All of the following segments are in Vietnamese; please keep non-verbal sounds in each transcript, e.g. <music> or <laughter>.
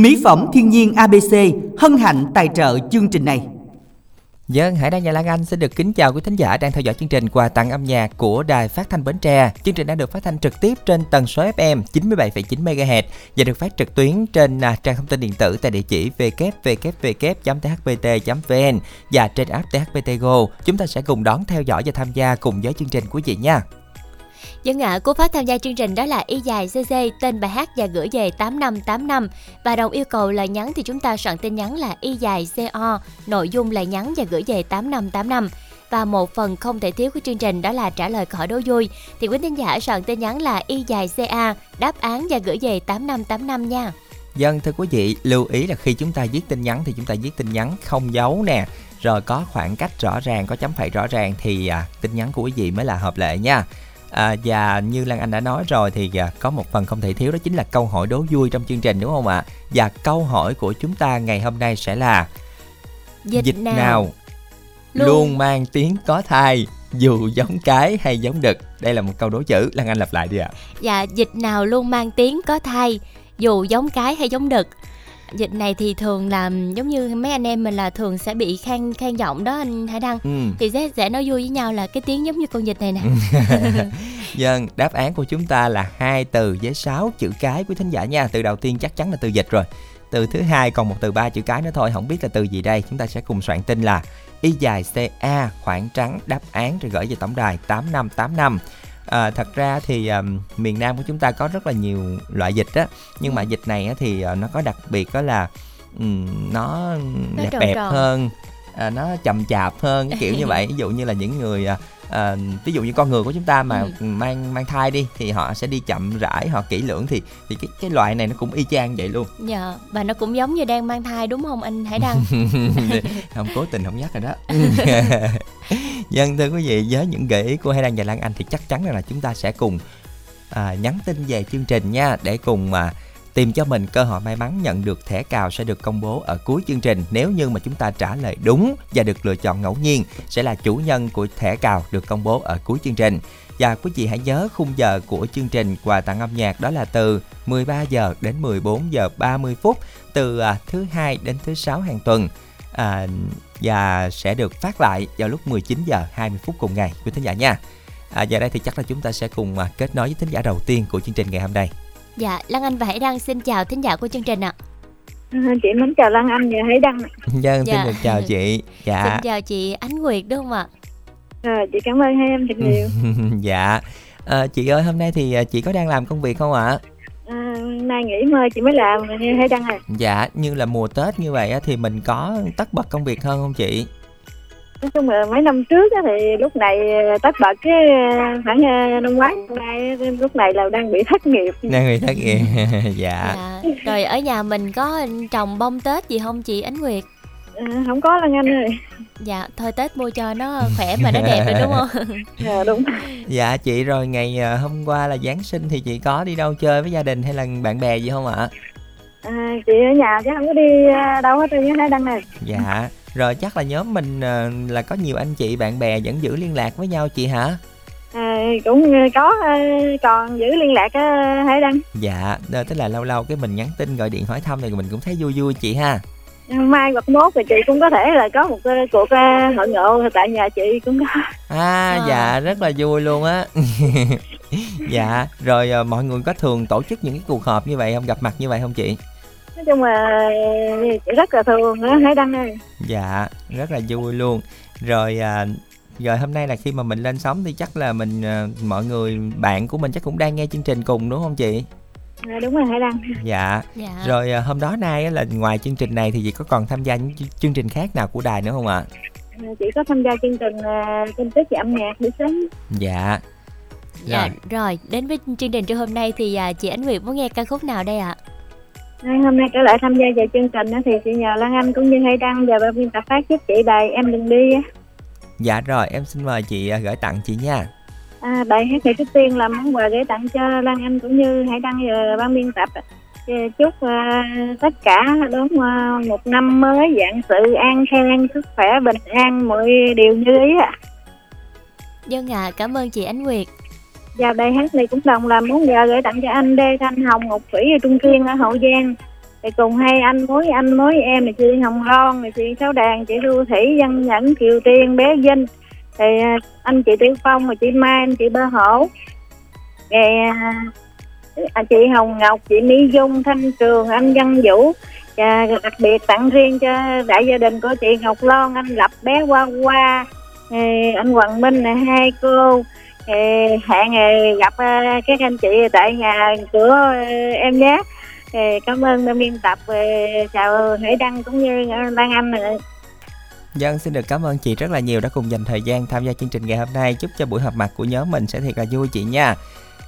Mỹ phẩm thiên nhiên ABC hân hạnh tài trợ chương trình này. Dân Hải Đăng và Lan Anh xin được kính chào quý thính giả đang theo dõi chương trình quà tặng âm nhạc của Đài Phát thanh Bến Tre. Chương trình đang được phát thanh trực tiếp trên tần số FM 97,9 MHz và được phát trực tuyến trên à, trang thông tin điện tử tại địa chỉ www.thpt.vn và trên app THPT Go. Chúng ta sẽ cùng đón theo dõi và tham gia cùng với chương trình quý vị nha. Dân ạ, cú pháp tham gia chương trình đó là y dài CC, tên bài hát và gửi về 8585 và đồng yêu cầu là nhắn thì chúng ta soạn tin nhắn là y dài CO, nội dung là nhắn và gửi về 8585 và một phần không thể thiếu của chương trình đó là trả lời khỏi đố vui thì quý thính giả soạn tin nhắn là y dài ca đáp án và gửi về 8585 nha. Dân thưa quý vị, lưu ý là khi chúng ta viết tin nhắn thì chúng ta viết tin nhắn không dấu nè, rồi có khoảng cách rõ ràng, có chấm phẩy rõ ràng thì à, tin nhắn của quý vị mới là hợp lệ nha. À, và như Lan Anh đã nói rồi thì à, có một phần không thể thiếu đó chính là câu hỏi đố vui trong chương trình đúng không ạ? Và câu hỏi của chúng ta ngày hôm nay sẽ là Dịch, dịch nào, nào luôn- luôn mang tiếng có thai dù giống cái hay giống đực? Đây là một câu đố chữ, Lan Anh lặp lại đi ạ. Dạ, dịch nào luôn mang tiếng có thai dù giống cái hay giống đực. Dịch này thì thường là giống như mấy anh em mình là thường sẽ bị khan khan giọng đó anh Hải Đăng. Ừ. Thì sẽ sẽ nói vui với nhau là cái tiếng giống như con dịch này nè. Dân, <laughs> đáp án của chúng ta là hai từ với 6 chữ cái quý thính giả nha. Từ đầu tiên chắc chắn là từ dịch rồi. Từ thứ hai còn một từ ba chữ cái nữa thôi, không biết là từ gì đây. Chúng ta sẽ cùng soạn tin là y dài CA khoảng trắng đáp án rồi gửi về tổng đài 8585. À, thật ra thì um, miền Nam của chúng ta có rất là nhiều loại dịch á, nhưng mà dịch này á, thì uh, nó có đặc biệt đó là ừm, nó, Nó đẹp tròn bẹp tròn. hơn, à, nó chậm chạp hơn cái kiểu như <laughs> vậy. Ví dụ như là những người à, à, ví dụ như con người của chúng ta mà Ừ. mang mang thai đi thì họ sẽ đi chậm rãi họ kỹ lưỡng thì thì cái cái loại này nó cũng y chang vậy luôn Dạ, và nó cũng giống như đang mang thai đúng không anh Hải Đăng? <laughs> không cố tình không nhắc rồi đó dân <laughs> thưa quý vị với những gợi ý của Hải Đăng và Lan Anh thì chắc chắn là chúng ta sẽ cùng à, nhắn tin về chương trình nha để cùng à, tìm cho mình cơ hội may mắn nhận được thẻ cào sẽ được công bố ở cuối chương trình nếu như mà chúng ta trả lời đúng và được lựa chọn ngẫu nhiên sẽ là chủ nhân của thẻ cào được công bố ở cuối chương trình và quý vị hãy nhớ khung giờ của chương trình quà tặng âm nhạc đó là từ 13 giờ đến 14 giờ 30 phút từ à, thứ hai đến thứ sáu hàng tuần à, và sẽ được phát lại vào lúc 19 giờ 20 phút cùng ngày quý thính giả nha. À, giờ đây thì chắc là chúng ta sẽ cùng à, kết nối với thính giả đầu tiên của chương trình ngày hôm nay. Dạ, Lan Anh và Hải Đăng xin chào thính giả của chương trình ạ. À, chị mến chào Lan Anh và Hải Đăng. Dân xin Dạ. được chào chị. Dạ. Xin chào chị Ánh Nguyệt đúng không ạ? Rồi, chị cảm ơn hai em thật nhiều. <laughs> dạ. À, chị ơi hôm nay thì à, chị có đang làm công việc không ạ? À, nay nghỉ mơ chị mới làm như Hải Đăng à. Dạ, như là mùa Tết như vậy á, thì mình có tất bật công việc hơn không chị? Nói chung là mấy năm trước á, thì lúc này tất bật cái ờ, khoảng ờ, năm ngoái năm nay á, lúc này là đang bị thất nghiệp. <laughs> Đang bị thất nghiệp. <laughs> dạ. Dạ. Rồi ở nhà mình có trồng bông Tết gì không chị Ánh Nguyệt? À, không có Lan Anh ơi. Dạ, thôi Tết mua cho nó khỏe mà nó đẹp rồi đúng không? À, <laughs> đúng. Dạ chị rồi ngày hôm qua là Giáng sinh thì chị có đi đâu chơi với gia đình hay là bạn bè gì không ạ? À, chị ở nhà chứ không có đi đâu hết với Hải Đăng này. Dạ. Rồi chắc là nhóm mình à, là có nhiều anh chị bạn bè vẫn giữ liên lạc với nhau chị hả? À, cũng ờ, có ờ, còn giữ liên lạc á Hải Đăng. Dạ, tức là lâu lâu cái mình nhắn tin gọi điện hỏi thăm thì mình cũng thấy vui vui chị ha. Mai hoặc mốt thì chị cũng có thể là có một ờ, cuộc ờ, hội ngộ tại nhà chị cũng có. À, À. dạ rất là vui luôn á. <laughs> dạ, rồi mọi người có thường tổ chức những cái cuộc họp như vậy không gặp mặt như vậy không chị? Nói chung là chị rất là thường á Hải Đăng ơi Dạ, rất là vui luôn. Rồi à, rồi hôm nay là khi mà mình lên sóng thì chắc là mình à, mọi người bạn của mình chắc cũng đang nghe chương trình cùng đúng không chị? à, đúng rồi Hải Đăng Dạ. Dạ. Rồi à, hôm đó nay á, là ngoài chương trình này thì chị có còn tham gia những ch- chương trình khác nào của đài nữa không ạ? à, chị có tham gia chương trình à, tin tức và âm nhạc buổi sáng Dạ. Dạ, Rồi. rồi đến với chương trình trưa hôm nay thì à, chị Ánh Nguyệt muốn nghe ca khúc nào đây ạ? à, hôm nay trở lại tham gia vào chương trình thì chị nhờ Lan Anh cũng như Hải Đăng và ban biên tập phát giúp chị bài em đừng đi á. Dạ rồi, em xin mời chị à, gửi tặng chị nha. à, bài hát này trước tiên là món quà gửi tặng cho Lan Anh cũng như Hải Đăng và ban biên tập chúc à, tất cả đón à, một năm mới dạng sự an khang sức khỏe bình an mọi điều như ý ạ Dân ạ, cảm ơn chị Ánh Nguyệt. Và bài hát này cũng đồng là món quà gửi tặng cho anh Đê Thanh Hồng Ngọc Thủy ở Trung Kiên ở Hậu Giang. Thì cùng hai anh mối anh mối em là chị Hồng Loan là chị Sáu Đàn chị thu Thủy văn Nhẫn Kiều Tiên bé Vinh. Thì à, anh chị Tiêu Phong và chị Mai anh chị Ba Hổ. Rồi à, à, chị Hồng Ngọc chị Mỹ Dung Thanh Trường anh Văn Vũ. Và đặc biệt tặng riêng cho đại gia đình của chị Ngọc Loan anh Lập bé Hoa Hoa. Anh Hoàng Minh này hai cô hẹn gặp ờ, các anh chị tại nhà của ờ, em nhé cảm ơn biên tập ờ, chào Hải Đăng cũng như Lan Anh Dân vâng, xin được cảm ơn chị rất là nhiều đã cùng dành thời gian tham gia chương trình ngày hôm nay. Chúc cho buổi họp mặt của nhóm mình sẽ thiệt là vui chị nha.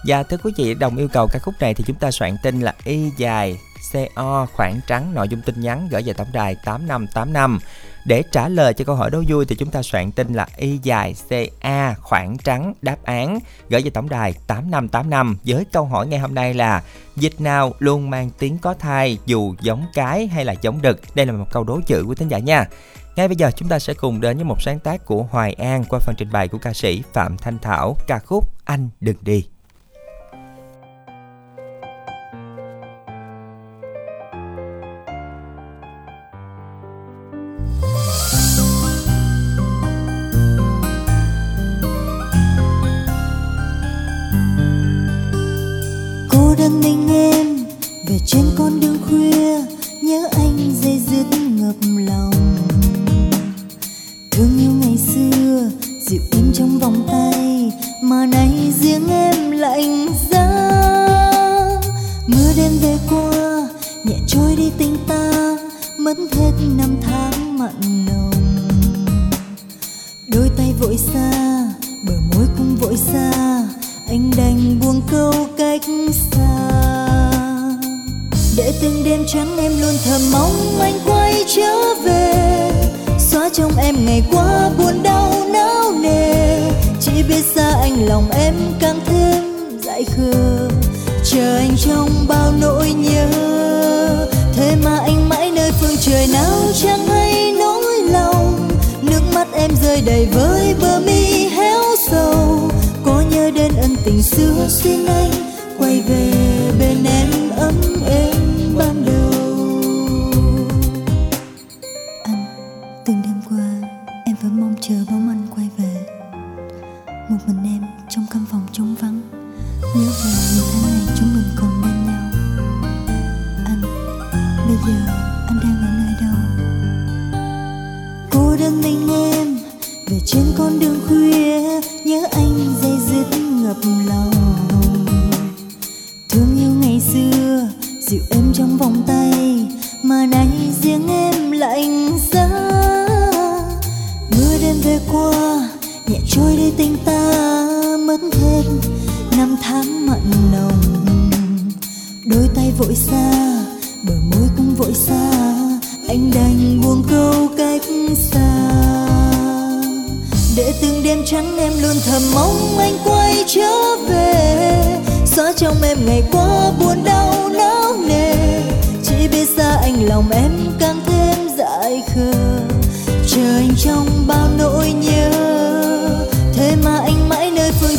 Và thưa quý vị, đồng yêu cầu ca khúc này thì chúng ta soạn tin là Y dài CO khoảng trắng, nội dung tin nhắn gửi về tổng đài 8585. Để trả lời cho câu hỏi đố vui thì chúng ta soạn tin là Y dài CA khoảng trắng, đáp án gửi về tổng đài 8585 với câu hỏi ngày hôm nay là, dịch nào luôn mang tiếng có thai, dù giống cái hay là giống đực. Đây là một câu đố chữ của thính giả nha. Ngay bây giờ chúng ta sẽ cùng đến với một sáng tác của Hoài An qua phần trình bày của ca sĩ Phạm Thanh Thảo, ca khúc Anh đừng đi.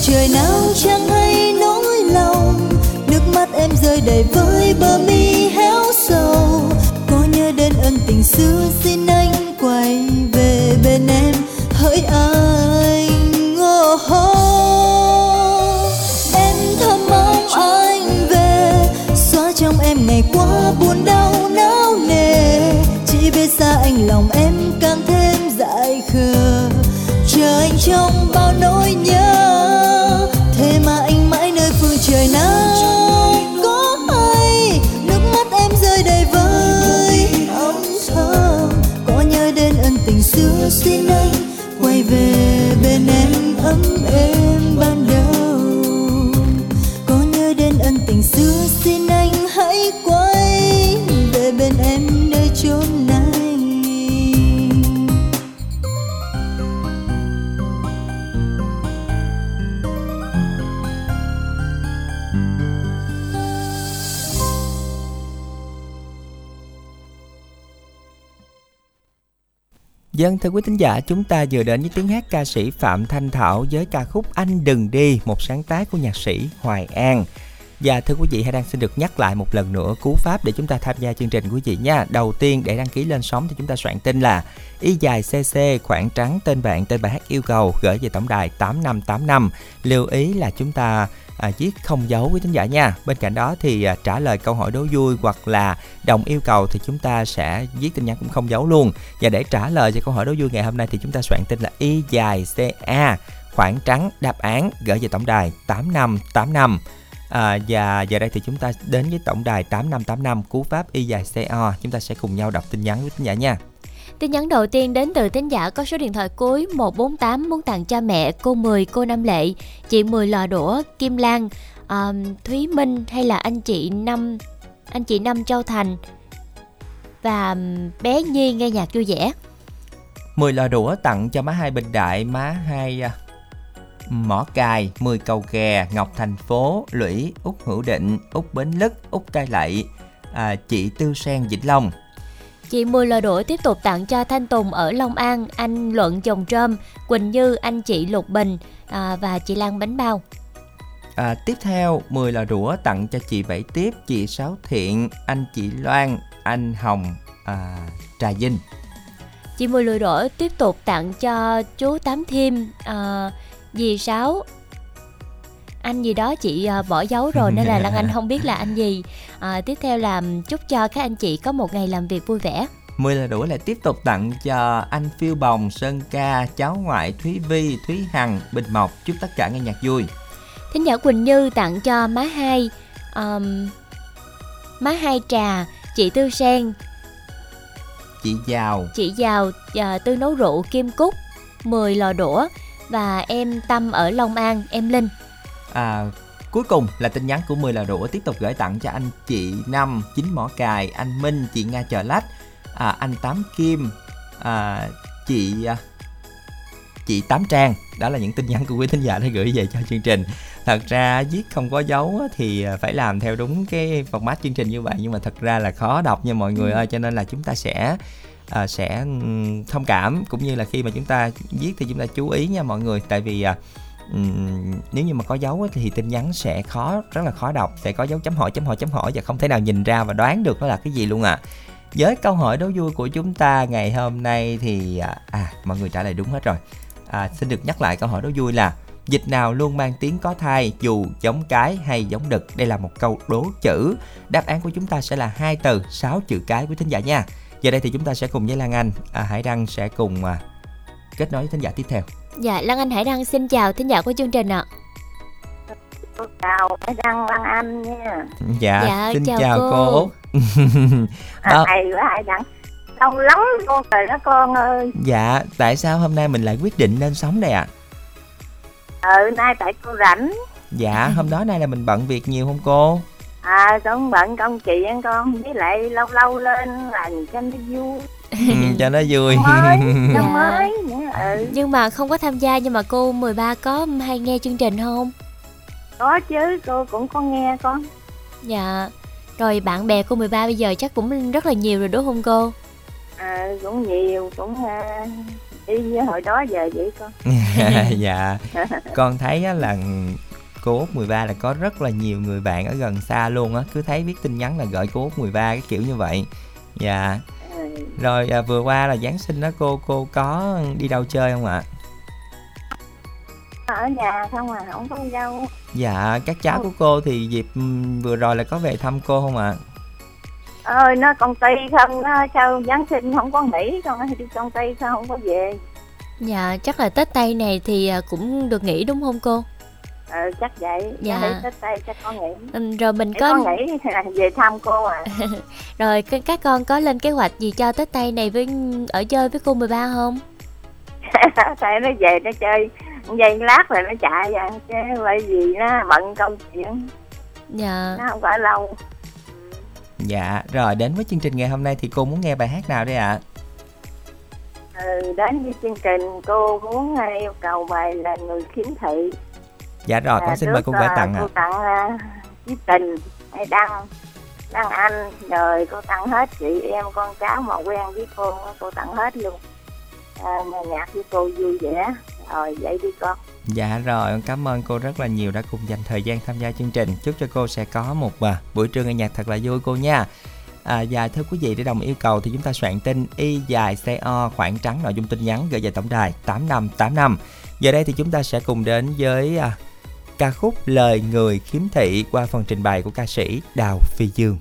Trời nào chẳng hay nỗi lòng nước mắt em rơi đầy vơi. Vâng, thưa quý thính giả, chúng ta vừa đến với tiếng hát ca sĩ Phạm Thanh Thảo với ca khúc Anh Đừng Đi, một sáng tác của nhạc sĩ Hoài An. Và thưa quý vị hãy đang xin được nhắc lại một lần nữa cú pháp để chúng ta tham gia chương trình quý vị nha. Đầu tiên để đăng ký lên sóng thì chúng ta soạn tin là y dài cc khoảng trắng tên bạn tên bài hát yêu cầu gửi về tổng đài 8585. Lưu ý là chúng ta à, viết không dấu quý thính giả nha. Bên cạnh đó thì à, trả lời câu hỏi đố vui hoặc là đồng yêu cầu thì chúng ta sẽ viết tin nhắn cũng không dấu luôn. Và để trả lời cho câu hỏi đố vui ngày hôm nay thì chúng ta soạn tin là y dài ca khoảng trắng đáp án gửi về tổng đài 8585. À, và giờ đây thì chúng ta đến với tổng đài 8585 cú pháp y dài CO. Chúng ta sẽ cùng nhau đọc tin nhắn với thính giả nha. Tin nhắn đầu tiên đến từ thính giả có số điện thoại cuối 148 muốn tặng cha mẹ cô 10 cô Năm Lệ, chị 10 lò đũa, Kim Lan, um, Thúy Minh hay là anh chị Năm anh chị Năm Châu Thành và um, bé Nhi nghe nhạc vui vẻ. 10 lò đũa tặng cho má hai Bình Đại, má hai à, Mỏ Cài, 10 cầu kè, Ngọc Thành Phố, Lũy, Úc Hữu Định, Úc Bến Lức, Úc Cai Lậy, à, chị Tư Sen Vĩnh Long. Chị Mười lò đũa tiếp tục tặng cho Thanh Tùng ở Long An, anh Luận Chồng Trơm, Quỳnh Như, anh chị Lục Bình à, và chị Lan Bánh Bao. À, tiếp theo 10 lò đũa tặng cho chị Bảy Tiếp, chị Sáu Thiện, anh chị Loan, anh Hồng, à, Trà Vinh. Chị Mười lò đũa tiếp tục tặng cho chú Tám Thiêm, à, dì Sáu, anh gì đó chị uh, bỏ dấu rồi nên là Lan Anh <laughs> không biết là anh gì. À, tiếp theo là chúc cho các anh chị có một ngày làm việc vui vẻ. Mười là đủ lại tiếp tục tặng cho anh Phiêu Bồng, Sơn Ca, cháu ngoại Thúy Vi, Thúy Hằng, Bình Mộc. Chúc tất cả nghe nhạc vui. Thính giả Quỳnh Như tặng cho má hai um, má hai trà, chị Tư Sen, chị Giàu, chị Giàu, uh, Tư nấu rượu Kim Cúc, 10 lò đũa và em Tâm ở Long An, em Linh. À, cuối cùng là tin nhắn của 10 là đũa tiếp tục gửi tặng cho anh chị Năm, Chính Mỏ Cài, anh Minh, chị Nga Chờ Lách, à, anh Tám Kim, à, chị à, chị Tám Trang. Đó là những tin nhắn của quý thính giả đã gửi về cho chương trình. Thật ra viết không có dấu thì phải làm theo đúng cái format chương trình như vậy nhưng mà thật ra là khó đọc nha mọi người ừ. ơi cho nên là chúng ta sẽ à, sẽ thông cảm. Cũng như là khi mà chúng ta viết thì chúng ta chú ý nha mọi người. Tại vì à, nếu như mà có dấu thì tin nhắn sẽ khó rất là khó đọc. Sẽ có dấu chấm hỏi chấm hỏi chấm hỏi và không thể nào nhìn ra và đoán được nó là cái gì luôn à với câu hỏi đố vui của chúng ta ngày hôm nay thì à, à mọi người trả lời đúng hết rồi. À, xin được nhắc lại câu hỏi đố vui là dịch nào luôn mang tiếng có thai dù giống cái hay giống đực? Đây là một câu đố chữ. Đáp án của chúng ta sẽ là hai từ sáu chữ cái của thính giả nha. Giờ đây thì chúng ta sẽ cùng với lan anh. À, hải đăng sẽ cùng à, kết nối với thính giả tiếp theo. Dạ, Lan Anh Hải Đăng xin chào thính giả của chương trình ạ. chào Hải Đăng Lan Anh nha. Dạ, dạ xin chào, chào cô. cô. à, hay quá Hải Đăng. Lâu lắm con rồi đó con ơi. Dạ, tại sao hôm nay mình lại quyết định lên sóng đây ạ? À? Ừ, nay tại cô rảnh. Dạ, hôm đó nay là mình bận việc nhiều không cô? À, con bận công chuyện con, với lại lâu lâu lên làm cho nó vui ừ, <laughs> cho nó vui. Mới, năm mới <laughs> ừ. nhưng mà không có tham gia nhưng mà cô 13 có hay nghe chương trình không? Có chứ cô cũng có nghe con dạ. Rồi bạn bè cô 13 bây giờ chắc cũng rất là nhiều rồi đúng không cô? À cũng nhiều cũng uh, đi với hồi đó giờ vậy con. <laughs> Dạ. Con thấy là cô Út 13 là có rất là nhiều người bạn ở gần xa luôn á. Cứ thấy viết tin nhắn là gửi cô Út 13 cái kiểu như vậy. Dạ rồi à, vừa qua là giáng sinh đó cô cô có đi đâu chơi không ạ? Ở nhà không à không có đi đâu. Dạ các cháu của cô thì dịp vừa rồi là có về thăm cô không ạ? Ơi nó công ty không nó sao giáng sinh không có nghỉ con đi công ty sao không có về. Dạ chắc là tết tây này thì à, cũng được nghỉ đúng không cô ừ chắc vậy. Dạ. tết tây chắc con nghỉ ừ, rồi mình Để có con nghỉ <laughs> về thăm cô à? <laughs> Rồi các con có lên kế hoạch gì cho tết tây này với ở chơi với cô 13 không? <laughs> Tại nó về nó chơi. Giây lát rồi nó chạy vậy chứ bởi vì nó bận công chuyện. Dạ. Nó không phải lâu. Dạ rồi đến với chương trình ngày hôm nay thì cô muốn nghe bài hát nào đây ạ? À? ừ, đến với chương trình cô muốn yêu cầu bài là người khiếm thị dạ rồi con xin mời cô gửi tặng ạ cô tặng uh, tình hay đăng đăng anh rồi cô tặng hết chị em con cháu mà quen với cô cô tặng hết luôn à, nhạc với cô vui vẻ rồi vậy đi con Dạ rồi, cảm ơn cô rất là nhiều đã cùng dành thời gian tham gia chương trình. Chúc cho cô sẽ có một à, buổi trưa nghe nhạc thật là vui cô nha. À, và thưa quý vị để đồng yêu cầu thì chúng ta soạn tin y dài co khoảng trắng nội dung tin nhắn gửi về tổng đài 8585. Giờ đây thì chúng ta sẽ cùng đến với à, ca khúc Lời người khiếm thị qua phần trình bày của ca sĩ Đào Phi Dương.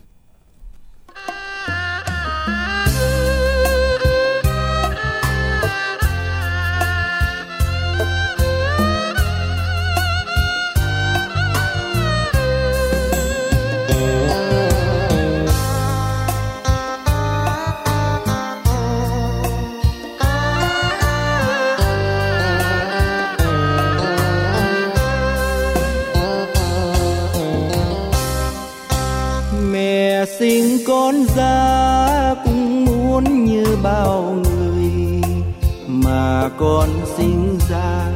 Con sinh ra,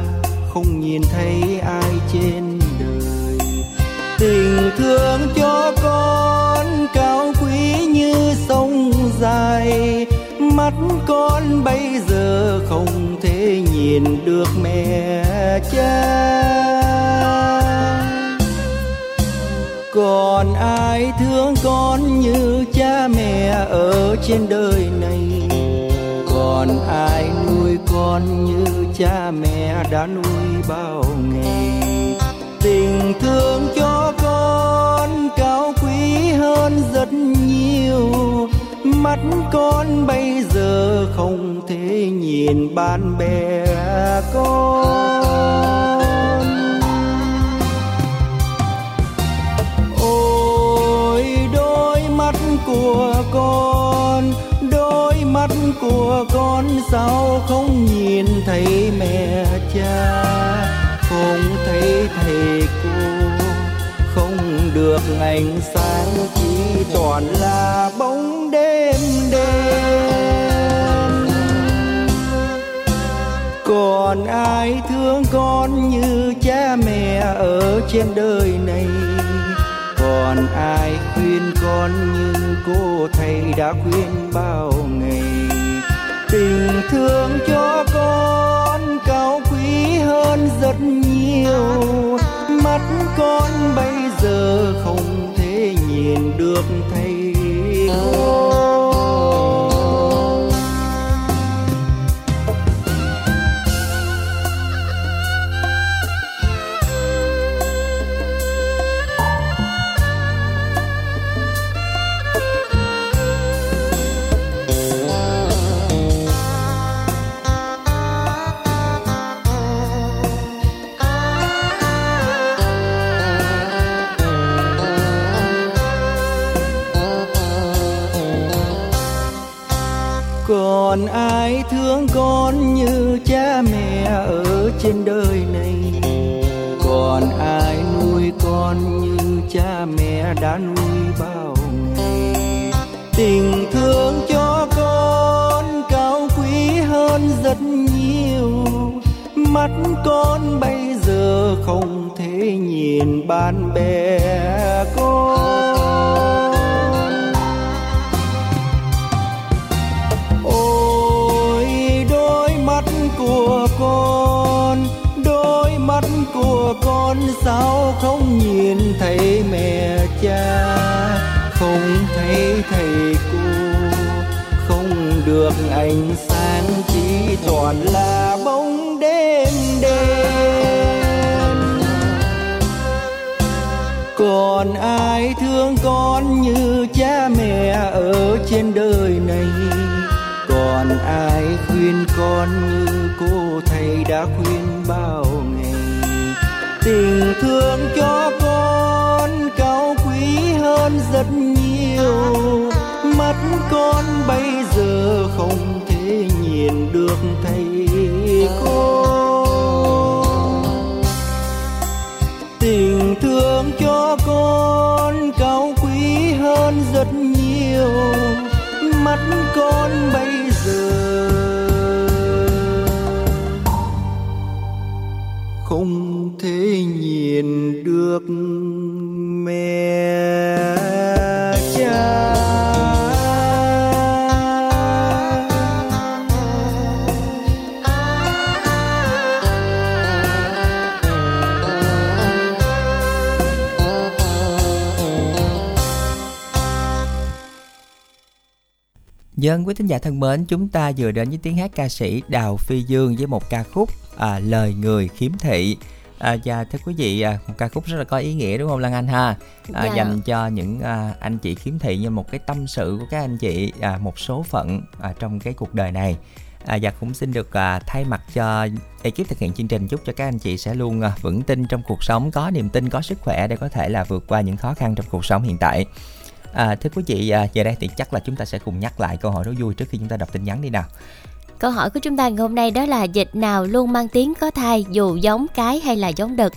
không nhìn thấy ai trên đời. Tình thương cho con cao quý như sông dài, mắt con bây giờ không thể nhìn được mẹ cha. Còn ai thương con như cha mẹ ở trên đời này? Còn ai con như cha mẹ đã nuôi bao ngày. Tình thương cho con cao quý hơn rất nhiều. Mắt con bây giờ không thể nhìn bạn bè con. Ôi, đôi mắt của con mắt của con sao không nhìn thấy mẹ cha? Không thấy thầy cô, không được ánh sáng chỉ toàn là bóng đêm đêm còn ai thương con như cha mẹ ở trên đời này? Còn ai khuyên con nhưng cô thầy đã khuyên bao ngày? Tình thương cho con cao quý hơn rất nhiều. Mắt con bây giờ không thể nhìn được thầy. Nhìn bạn bè con của con, đôi mắt của con sao không nhìn thấy mẹ cha? Không thấy thầy cô, không được ánh sáng chỉ toàn là còn ai thương con như cha mẹ ở trên đời này? Còn ai khuyên con như cô thầy đã khuyên bao ngày? Tình thương cho con cao quý hơn rất nhiều. Mắt con bây giờ không thể nhìn được thầy Dân quý thính giả thân mến, chúng ta vừa đến với tiếng hát ca sĩ Đào Phi Dương với một ca khúc à, Lời Người Khiếm Thị. À, và thưa quý vị, à, một ca khúc rất là có ý nghĩa đúng không Lan Anh ha? À, Dạ. Dành cho những à, anh chị khiếm thị như một cái tâm sự của các anh chị, à, một số phận à, trong cái cuộc đời này. À, và cũng xin được à, thay mặt cho ekip thực hiện chương trình chúc cho các anh chị sẽ luôn à, vững tin trong cuộc sống, có niềm tin, có sức khỏe để có thể là vượt qua những khó khăn trong cuộc sống hiện tại. À, thưa quý vị, à, giờ đây thì chắc là chúng ta sẽ cùng nhắc lại câu hỏi đố vui trước khi chúng ta đọc tin nhắn đi nào. Câu hỏi của chúng ta ngày hôm nay đó là dịch nào luôn mang tiếng có thai dù giống cái hay là giống đực.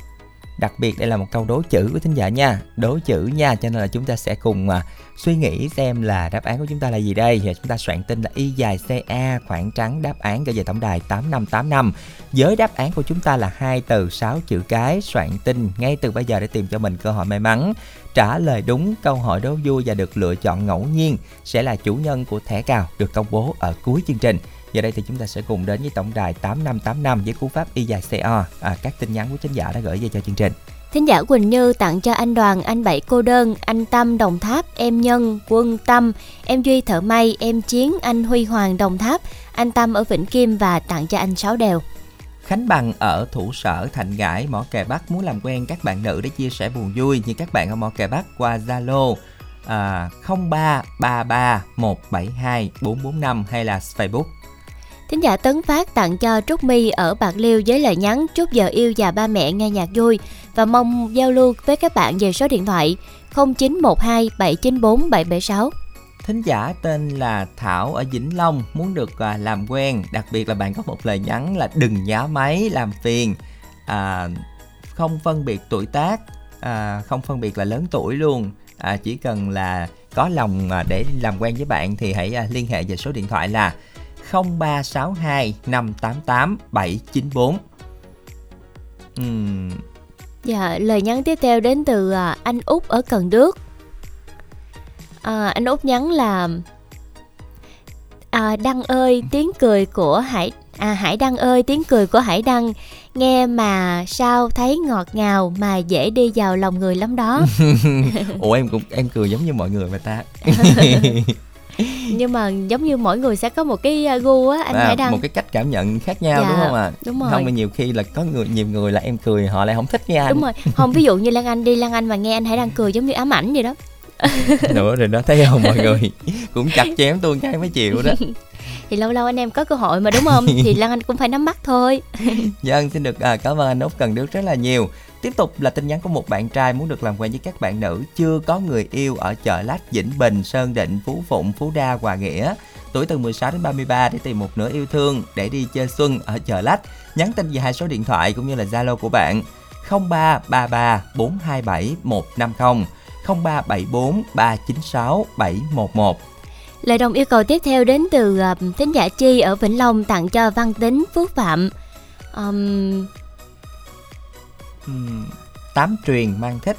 Đặc biệt đây là một câu đố chữ của thính giả nha. Đố chữ nha cho nên là chúng ta sẽ cùng uh, suy nghĩ xem là đáp án của chúng ta là gì đây. Thì chúng ta soạn tin là Y dài CA khoảng trắng đáp án gửi về tổng đài 8585 Với đáp án của chúng ta là hai từ 6 chữ cái. Soạn tin ngay từ bây giờ để tìm cho mình cơ hội may mắn. Trả lời đúng câu hỏi đố vui và được lựa chọn ngẫu nhiên Sẽ là chủ nhân của thẻ cào được công bố ở cuối chương trình. Giờ đây thì chúng ta sẽ cùng đến với tổng đài 8585 với cú pháp Y dài CO à, Các tin nhắn của thính giả đã gửi về cho chương trình Thính giả Quỳnh Như tặng cho anh Đoàn, anh Bảy Cô Đơn, anh Tâm Đồng Tháp, em Nhân, Quân Tâm, em Duy Thợ May, em Chiến, anh Huy Hoàng Đồng Tháp, anh Tâm ở Vĩnh Kim và tặng cho anh Sáu Đèo. Khánh Bằng ở thủ sở Thành Ngãi, Mỏ Kè Bắc muốn làm quen các bạn nữ để chia sẻ buồn vui như các bạn ở Mỏ Kè Bắc qua Zalo à, 0333 172 445 hay là Facebook. Thính giả Tấn Phát tặng cho Trúc My ở Bạc Liêu với lời nhắn chúc giờ yêu và ba mẹ nghe nhạc vui và mong giao lưu với các bạn về số điện thoại 0912 794 776. Thính giả tên là Thảo ở Vĩnh Long muốn được à, làm quen, đặc biệt là bạn có một lời nhắn là đừng nhá máy làm phiền, à, không phân biệt tuổi tác, à, không phân biệt là lớn tuổi luôn, à, chỉ cần là có lòng à, để làm quen với bạn thì hãy à, liên hệ về số điện thoại là 0362 588 794. Ừm, Dạ, lời nhắn tiếp theo đến từ à, anh Út ở Cần Đước. À, anh Út nhắn là à, Đăng ơi, tiếng cười của Hải à, Hải Đăng ơi, tiếng cười của Hải Đăng nghe mà sao thấy ngọt ngào mà dễ đi vào lòng người lắm đó. <laughs> Ủa em cũng em cười giống như mọi người mà ta. <laughs> <laughs> Nhưng mà giống như mỗi người sẽ có một cái à, gu á anh À, Hải Đăng. một cái cách cảm nhận khác nhau Dạ, đúng không ạ? đúng rồi. Không mà nhiều khi là có người nhiều người là em cười họ lại không thích nha anh. Đúng rồi, không ví dụ như Lan Anh đi Lan Anh mà nghe anh Hải Đăng cười giống như ám ảnh vậy đó. <laughs> Nữa rồi đó thấy không mọi người cũng chặt chém tôi cái mới chịu đó. <laughs> Thì lâu lâu anh em có cơ hội mà đúng không? thì Lan Anh cũng phải nắm bắt thôi. Dân xin được à, cảm ơn anh Út Cần Đức rất là nhiều. Tiếp tục là tin nhắn của một bạn trai muốn được làm quen với các bạn nữ chưa có người yêu ở chợ Lách, Vĩnh Bình, Sơn Định, Phú Phụng, Phú Đa, Hòa Nghĩa. Tuổi từ 16 đến 33 để tìm một nửa yêu thương để đi chơi xuân ở chợ Lách. Nhắn tin về hai số điện thoại cũng như là Zalo của bạn 0333 427 150 0374 396 711. Lời đồng yêu cầu tiếp theo đến từ ờ, uh, tính giả Chi ở Vĩnh Long tặng cho Văn Tính Phước Phạm. Um, Tám truyền mang thích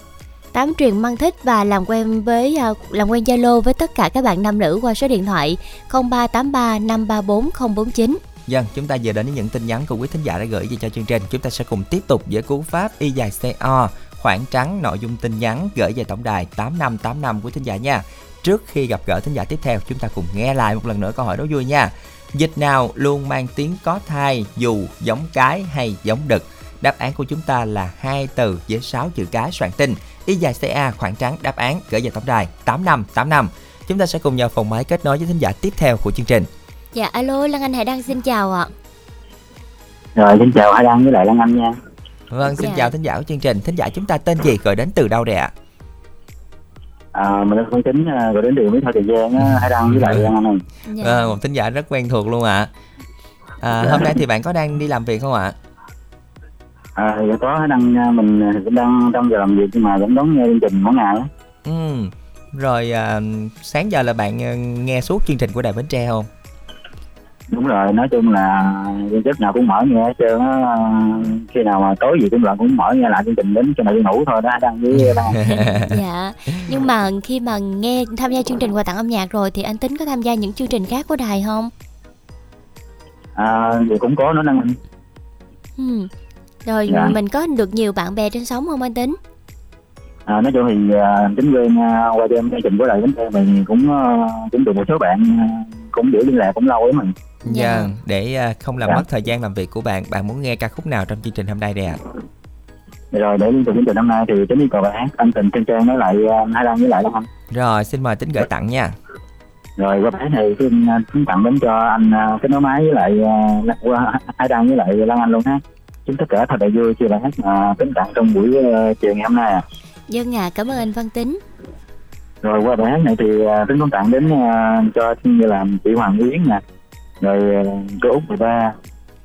tám truyền mang thích và làm quen với uh, làm quen Zalo với tất cả các bạn nam nữ qua số điện thoại 0383 534 049. Dân, chúng ta vừa đến với những tin nhắn của quý thính giả đã gửi về cho chương trình. Chúng ta sẽ cùng tiếp tục với cú pháp y dài CO, khoảng trắng nội dung tin nhắn gửi về tổng đài 8585 của thính giả nha. Trước khi gặp gỡ thính giả tiếp theo, chúng ta cùng nghe lại một lần nữa câu hỏi đố vui nha. Dịch nào luôn mang tiếng có thai dù giống cái hay giống đực? Đáp án của chúng ta là hai từ với 6 chữ cái soạn tin. Y dài CA khoảng trắng đáp án gửi về tổng đài 8585. Chúng ta sẽ cùng vào phòng máy kết nối với thính giả tiếp theo của chương trình. Dạ alo Lan Anh Hải Đăng xin chào ạ. Rồi xin chào Hải Đăng với lại Lan Anh nha. Vâng, xin Dạ. chào thính giả của chương trình. Thính giả chúng ta tên gì, gọi đến từ đâu đây ạ? À, mình đang tính uh, rồi đến đường với thời thời gian á, Hải Đăng với lại Lan Anh ơi. Dạ. Vâng, một thính giả rất quen thuộc luôn ạ. À, hôm nay thì bạn có đang đi làm việc không ạ? À, thì có Đăng uh, mình cũng đang trong giờ làm việc nhưng mà vẫn đón nghe chương trình mỗi ngày. Ừ. Rồi à, sáng giờ là bạn à, nghe suốt chương trình của Đài Bến Tre không? Đúng rồi, nói chung là giấc nào cũng mở nghe hết trơn á. Khi nào mà tối gì cũng là cũng mở nghe lại chương trình đến cho nào đi ngủ thôi đó Đăng với <laughs> Anh. <laughs> dạ. Nhưng mà khi mà nghe tham gia chương trình quà tặng âm nhạc rồi thì anh tính có tham gia những chương trình khác của đài không? À, thì cũng có nữa Anh. Ừ. Rồi Dạ. mình có được nhiều bạn bè trên sóng không anh tính? À, nói chung thì uh, tính quen uh, qua đêm chương trình của lại đến đây mình cũng uh, cũng được một số bạn uh, cũng giữ liên lạc cũng lâu lắm mình Dạ. Vâng, để à, không làm Dạ. mất thời gian làm việc của bạn, bạn muốn nghe ca khúc nào trong chương trình hôm nay đây ạ? rồi để liên tục chương trình năm nay thì tính yêu cầu hát anh tình trên trang nói lại uh, hai đăng với lại đúng không Rồi, xin mời tính gửi tặng nha. rồi qua hát này xin xin tặng đến cho anh uh, kết nối máy với lại uh, qua hai đăng với lại lan anh luôn ha chúng tất cả thật là vui chia bài hát mà tính tặng trong buổi uh, chiều ngày hôm nay à. Dân ạ, cảm ơn anh Văn Tính. rồi qua bài hát này thì uh, tính cũng tặng đến uh, cho như là chị Hoàng Yến nè. Rồi uh, cô Út 13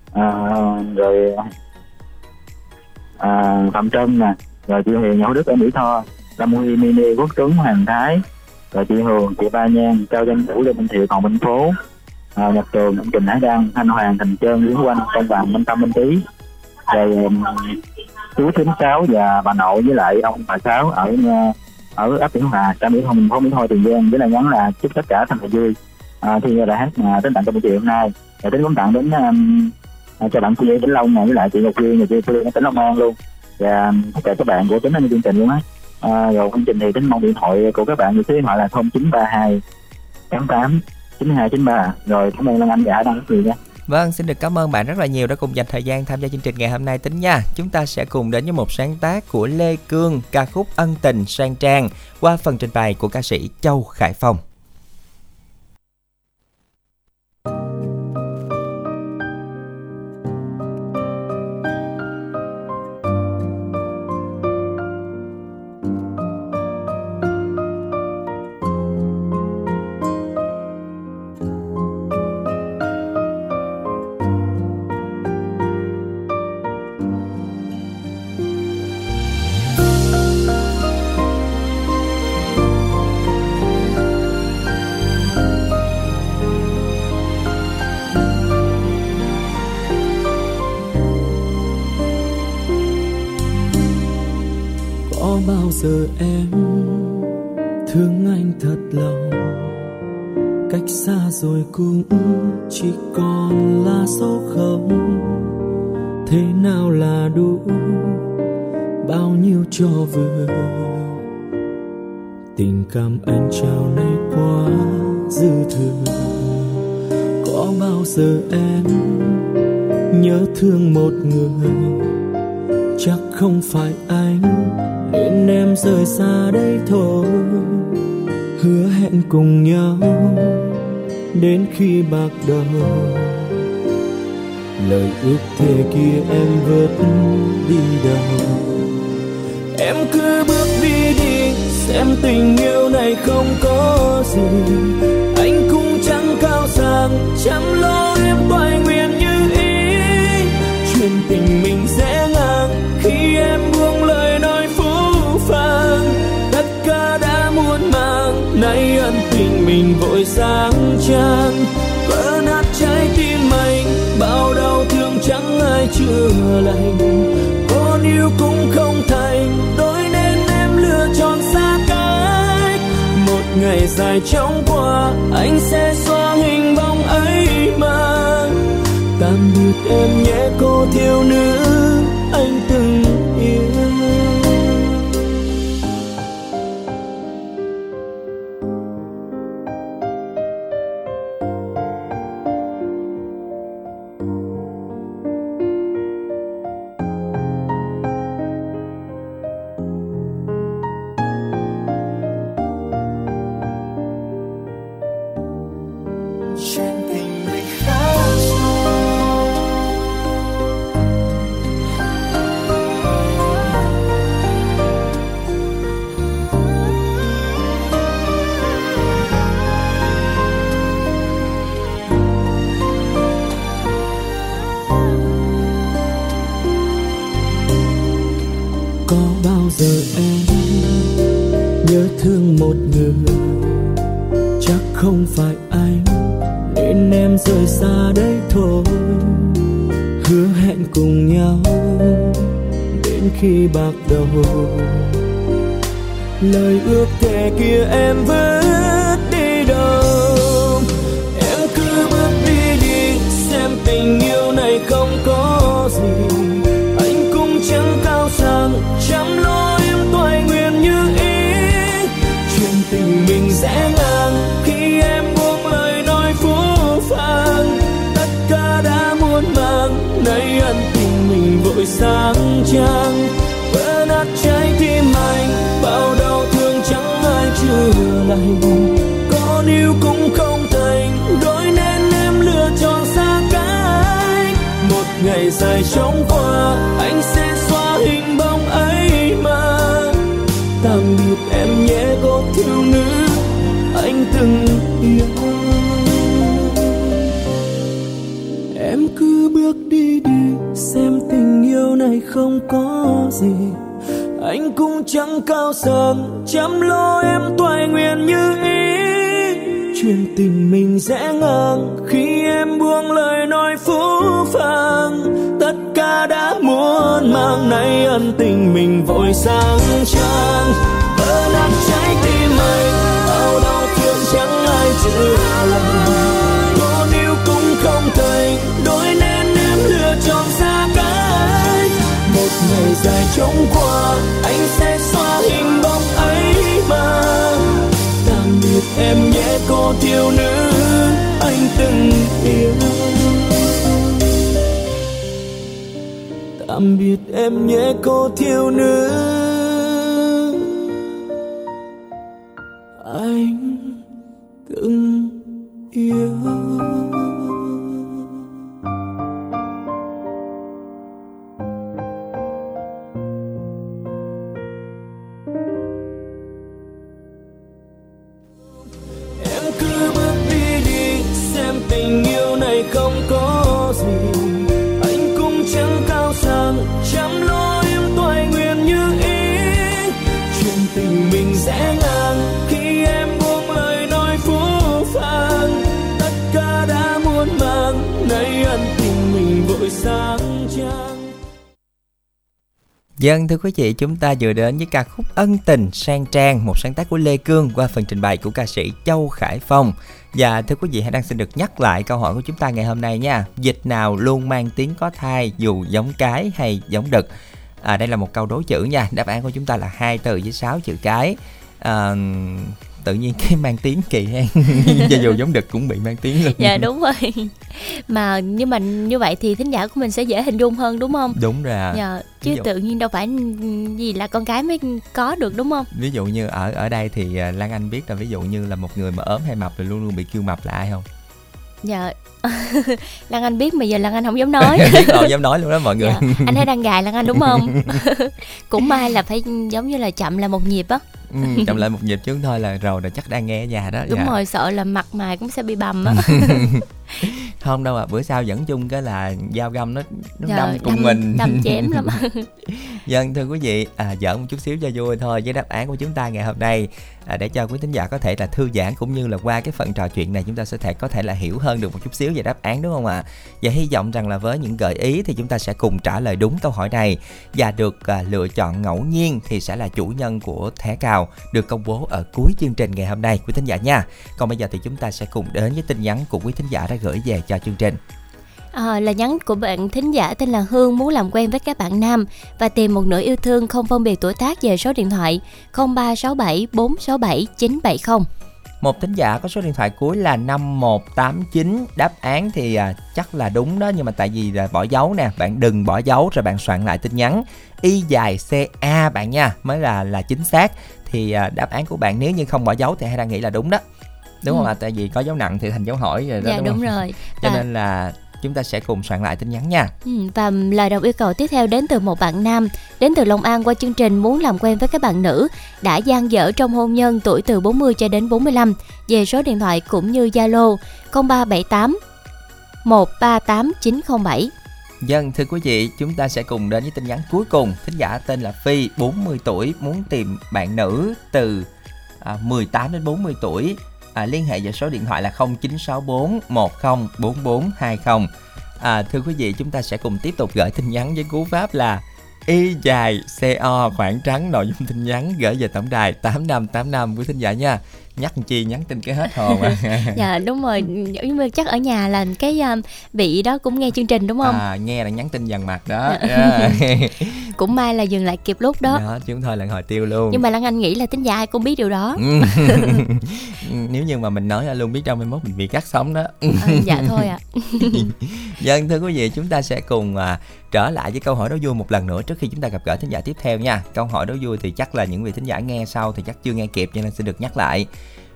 uh, rồi uh, Phạm Trân nè. Rồi chị Huyền Nhậu Đức ở Mỹ Tho. Lâm Huy Mini Quốc Tuấn Hoàng Thái. Rồi chị Hường chị Ba Nhan Cao Danh Vũ Lê Minh Thiệu Còn Minh Phố. Uh, Nhật Trường Trình Hải Đăng Thanh Hoàng Thành Trơn Lý Quanh Công Bằng Minh Tâm Minh Tý rồi um, chú Thím Sáu và bà nội với lại ông bà Sáu ở uh, ở ấp Biển Hòa, xã Biển Hòa, thành phố Mỹ Thôi, Tiền Giang với là nhắn là chúc tất cả thành là vui. À, thì là hát mà đến tặng cho buổi chiều hôm nay, và tính cũng tặng đến um, à, cho bạn kia Vĩnh Long này với lại chị Ngọc Duyên, người kia tỉnh Long An luôn và um, tất cả các bạn của tính anh chương trình luôn á. À, rồi chương trình thì tính mong điện thoại của các bạn như số điện thoại là 0932 88 9293 rồi cảm ơn Lan Anh đã đăng rất nhiều nha. Vâng, xin được cảm ơn bạn rất là nhiều đã cùng dành thời gian tham gia chương trình ngày hôm nay tính nha. Chúng ta sẽ cùng đến với một sáng tác của Lê Cương, ca khúc Ân Tình Sang Trang qua phần trình bày của ca sĩ Châu Khải Phong. Lời ngày chóng qua, anh sẽ xóa hình bóng ấy mà. Tạm biệt em nhé, cô thiếu nữ. Dân thưa quý vị, chúng ta vừa đến với ca khúc Ân Tình Sang Trang, một sáng tác của Lê Cương qua phần trình bày của ca sĩ Châu Khải Phong. Và thưa quý vị, hãy đang xin được nhắc lại câu hỏi của chúng ta ngày hôm nay nha. Dịch nào luôn mang tiếng có thai dù giống cái hay giống đực? À, đây là một câu đố chữ nha. Đáp án của chúng ta là hai từ với sáu chữ cái. À, tự nhiên cái mang tiếng kỳ hen <laughs> cho dù giống đực cũng bị mang tiếng luôn. Dạ đúng rồi. Mà nhưng mà như vậy thì thính giả của mình sẽ dễ hình dung hơn đúng không? Đúng rồi. À. dạ chứ Ví dụ- tự nhiên đâu phải gì là con cái mới có được đúng không? Ví dụ như ở ở đây thì à, Lan Anh biết là ví dụ như là một người mà ốm hay mập thì luôn luôn bị kêu mập là ai không? Dạ. <laughs> Lan anh biết mà giờ lan anh không dám nói. <laughs> Rồi dám nói luôn đó mọi người. Dạ. anh thấy đang gài lan anh đúng không? Cũng may là phải giống như là chậm là một nhịp á ừ, <laughs> chậm lại một nhịp chứ thôi là rồi là chắc đang nghe ở nhà đó đúng dạ. rồi sợ là mặt mày cũng sẽ bị bầm á <laughs> <laughs> <laughs> không đâu à bữa sau dẫn chung cái là dao găm nó nó Dạ, đâm cùng đâm- mình đâm chém <laughs> lắm Dân thưa quý vị, à, giỡn một chút xíu cho vui thôi với đáp án của chúng ta ngày hôm nay à, để cho quý thính giả có thể là thư giãn cũng như là qua cái phần trò chuyện này chúng ta sẽ thể có thể là hiểu hơn được một chút xíu về đáp án đúng không ạ? Và hy vọng rằng là với những gợi ý thì chúng ta sẽ cùng trả lời đúng câu hỏi này và được à, lựa chọn ngẫu nhiên thì sẽ là chủ nhân của thẻ cào được công bố ở cuối chương trình ngày hôm nay quý thính giả nha. Còn bây giờ thì chúng ta sẽ cùng đến với tin nhắn của quý thính giả gửi về cho chương trình. À, là nhắn của bạn thính giả tên là Hương muốn làm quen với các bạn nam và tìm một nửa yêu thương không phân biệt tuổi tác về số điện thoại 0367 467 970. Một thính giả có số điện thoại cuối là 5189 Đáp án thì à, chắc là đúng đó Nhưng mà tại vì là bỏ dấu nè Bạn đừng bỏ dấu rồi bạn soạn lại tin nhắn Y dài CA bạn nha Mới là là chính xác Thì à, đáp án của bạn nếu như không bỏ dấu Thì hay đang nghĩ là đúng đó Đúng Ừ. không ạ? Tại vì có dấu nặng thì thành dấu hỏi rồi đó Dạ đúng, đúng không? rồi. Cho Và- nên là chúng ta sẽ cùng soạn lại tin nhắn nha Ừ, Và lời đồng yêu cầu tiếp theo đến từ một bạn nam Đến từ Long An qua chương trình muốn làm quen với các bạn nữ Đã gian dở trong hôn nhân tuổi từ 40 cho đến 45 Về số điện thoại cũng như Zalo 0378 138 907 Dân thưa quý vị, chúng ta sẽ cùng đến với tin nhắn cuối cùng. Thính giả tên là Phi, 40 tuổi, muốn tìm bạn nữ từ à, 18 đến 40 tuổi. À, liên hệ về số điện thoại là 0964 104420. À, thưa quý vị, chúng ta sẽ cùng tiếp tục gửi tin nhắn với cú pháp là Y dài CO khoảng trắng nội dung tin nhắn gửi về tổng đài 8585 quý thính giả nha. Nhắc chi nhắn tin cái hết hồn à. <laughs> Dạ đúng rồi Nhưng mà chắc ở nhà là cái um, vị đó cũng nghe chương trình đúng không À, nghe là nhắn tin dằn mặt đó yeah. <laughs> cũng may là dừng lại kịp lúc đó. đó chúng thôi là hồi tiêu luôn Nhưng mà Lan Anh nghĩ là tính giả ai cũng biết điều đó. Ừ. <laughs> nếu như mà mình nói luôn biết đâu mai mốt mình bị cắt sóng đó À, dạ thôi ạ. Dân <laughs> thưa quý vị, chúng ta sẽ cùng à, trở lại với câu hỏi đố vui một lần nữa trước khi chúng ta gặp gỡ thính giả tiếp theo nha. Câu hỏi đố vui thì chắc là những vị thính giả nghe sau thì chắc chưa nghe kịp cho nên sẽ được nhắc lại.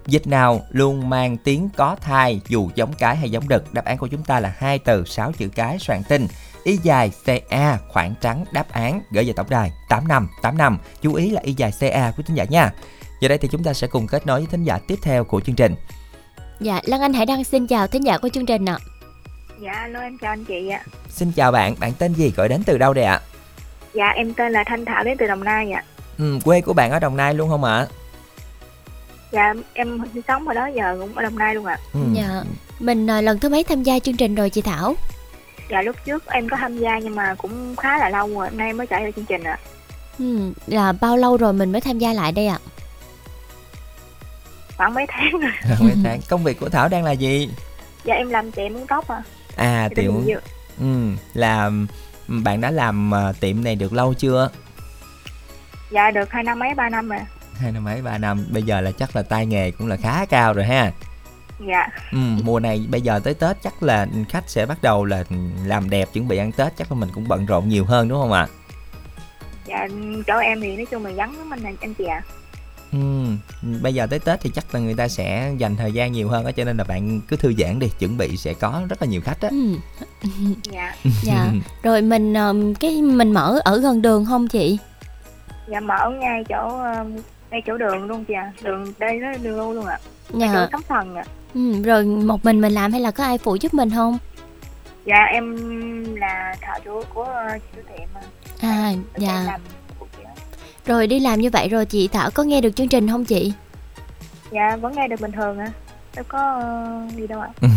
Dịch nào luôn mang tiếng có thai dù giống cái hay giống đực? Đáp án của chúng ta là hai từ, sáu chữ cái, soạn tin. Y dài CA, khoảng trắng, đáp án gửi về tổng đài 8585. Chú ý là y dài CA của thính giả nha. Giờ đây thì chúng ta sẽ cùng kết nối với thính giả tiếp theo của chương trình. Dạ, Lan Anh hãy đăng xin chào thính giả của chương trình ạ. Dạ, alo em chào anh chị ạ. Xin chào bạn, bạn tên gì, gọi đến từ đâu đây ạ? Dạ, em tên là Thanh Thảo đến từ Đồng Nai ạ. Ừ, quê của bạn ở Đồng Nai luôn không ạ? Dạ, em sinh sống ở đó giờ cũng ở Đồng Nai luôn ạ. Ừ. Dạ, mình à, lần thứ mấy tham gia chương trình rồi chị Thảo? Dạ, lúc trước em có tham gia nhưng mà cũng khá là lâu rồi, hôm nay mới trở lại chương trình ạ. Ừ, là bao lâu rồi mình mới tham gia lại đây ạ? Khoảng mấy tháng rồi. <laughs> Mấy tháng. Công việc của Thảo đang là gì? Dạ, em làm tiệm muốn tóc à. À Thì tiệm ừ, là bạn đã làm à, tiệm này được lâu chưa? Dạ, được hai năm mấy, ba năm rồi. Hai năm mấy ba năm. Bây giờ là chắc là tay nghề cũng là khá cao rồi ha. Dạ, Ừ, mùa này bây giờ tới Tết chắc là khách sẽ bắt đầu là làm đẹp chuẩn bị ăn Tết chắc là mình cũng bận rộn nhiều hơn đúng không ạ? dạ, chỗ em thì nói chung là vắng lắm anh, anh chị ạ. Ừ, bây giờ tới Tết thì chắc là người ta sẽ dành thời gian nhiều hơn á cho nên là bạn cứ thư giãn đi, chuẩn bị sẽ có rất là nhiều khách á. Ừ, Dạ, <laughs> dạ. Rồi mình cái mình mở ở gần đường không chị? dạ mở ngay chỗ ngay chỗ đường luôn chị ạ. Đường đây nó đường luôn luôn ạ. Ngay Dạ. chỗ sóng thần ạ. Ừ, rồi một mình mình làm hay là có ai phụ giúp mình không? Dạ, em là thợ chủ của uh, chủ tiệm ạ. À, Em dạ. làm. Rồi đi làm như vậy rồi chị Thảo có nghe được chương trình không chị? Dạ, vẫn nghe được bình thường ạ. Đâu có uh, gì đâu ạ. Ừ,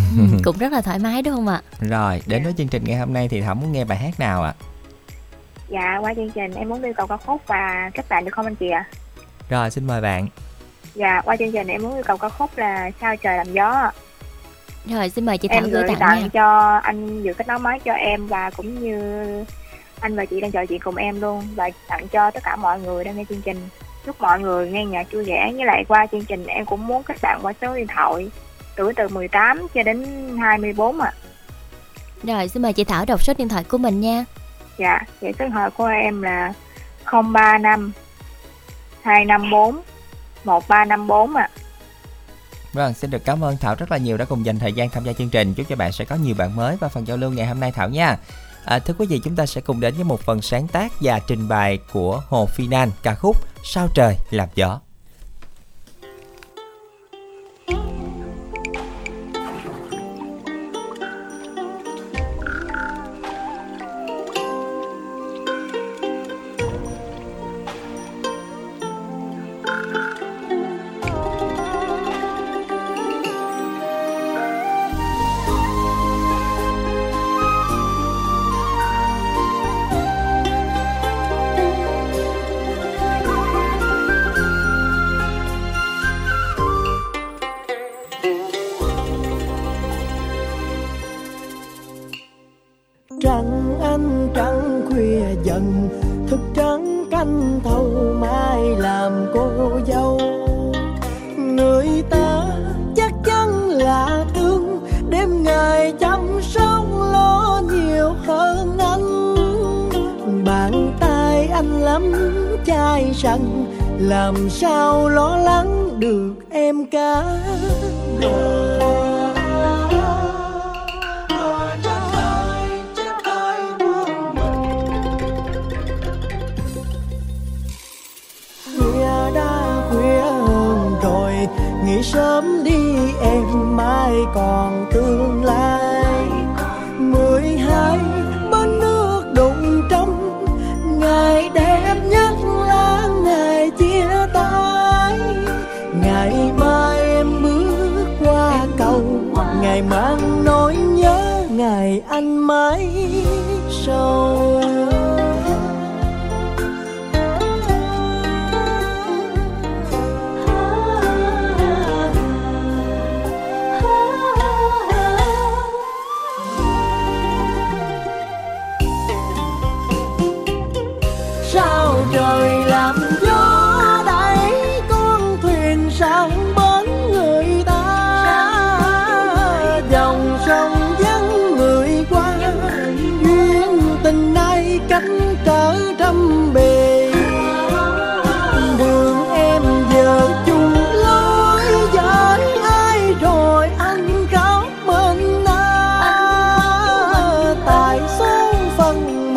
cũng rất là thoải mái đúng không ạ? Rồi, đến với chương trình ngày hôm nay thì Thảo muốn nghe bài hát nào ạ? Dạ, qua chương trình em muốn yêu cầu ca khúc và kết bạn được không anh chị ạ? Rồi, xin mời bạn. Dạ, qua chương trình em muốn yêu cầu ca khúc là Sao trời làm gió ạ. Rồi xin mời chị Thảo em gửi tặng tặng nha. cho anh vừa kết nối máy cho em và cũng như anh và chị đang trò chuyện cùng em luôn và tặng cho tất cả mọi người đang nghe chương trình chúc mọi người nghe nhạc vui vẻ với lại qua chương trình em cũng muốn kết bạn qua số điện thoại tuổi từ 18 cho đến 24 ạ Rồi xin mời chị Thảo đọc số điện thoại của mình nha. dạ vậy số điện thoại của em là 035 254 1354 ạ Vâng, xin được cảm ơn Thảo rất là nhiều đã cùng dành thời gian tham gia chương trình. Chúc cho bạn sẽ có nhiều bạn mới và phần giao lưu ngày hôm nay Thảo nha. À, thưa quý vị, chúng ta sẽ cùng đến với một phần sáng tác và trình bày của Hồ Phi Nan ca khúc Sao trời làm gió.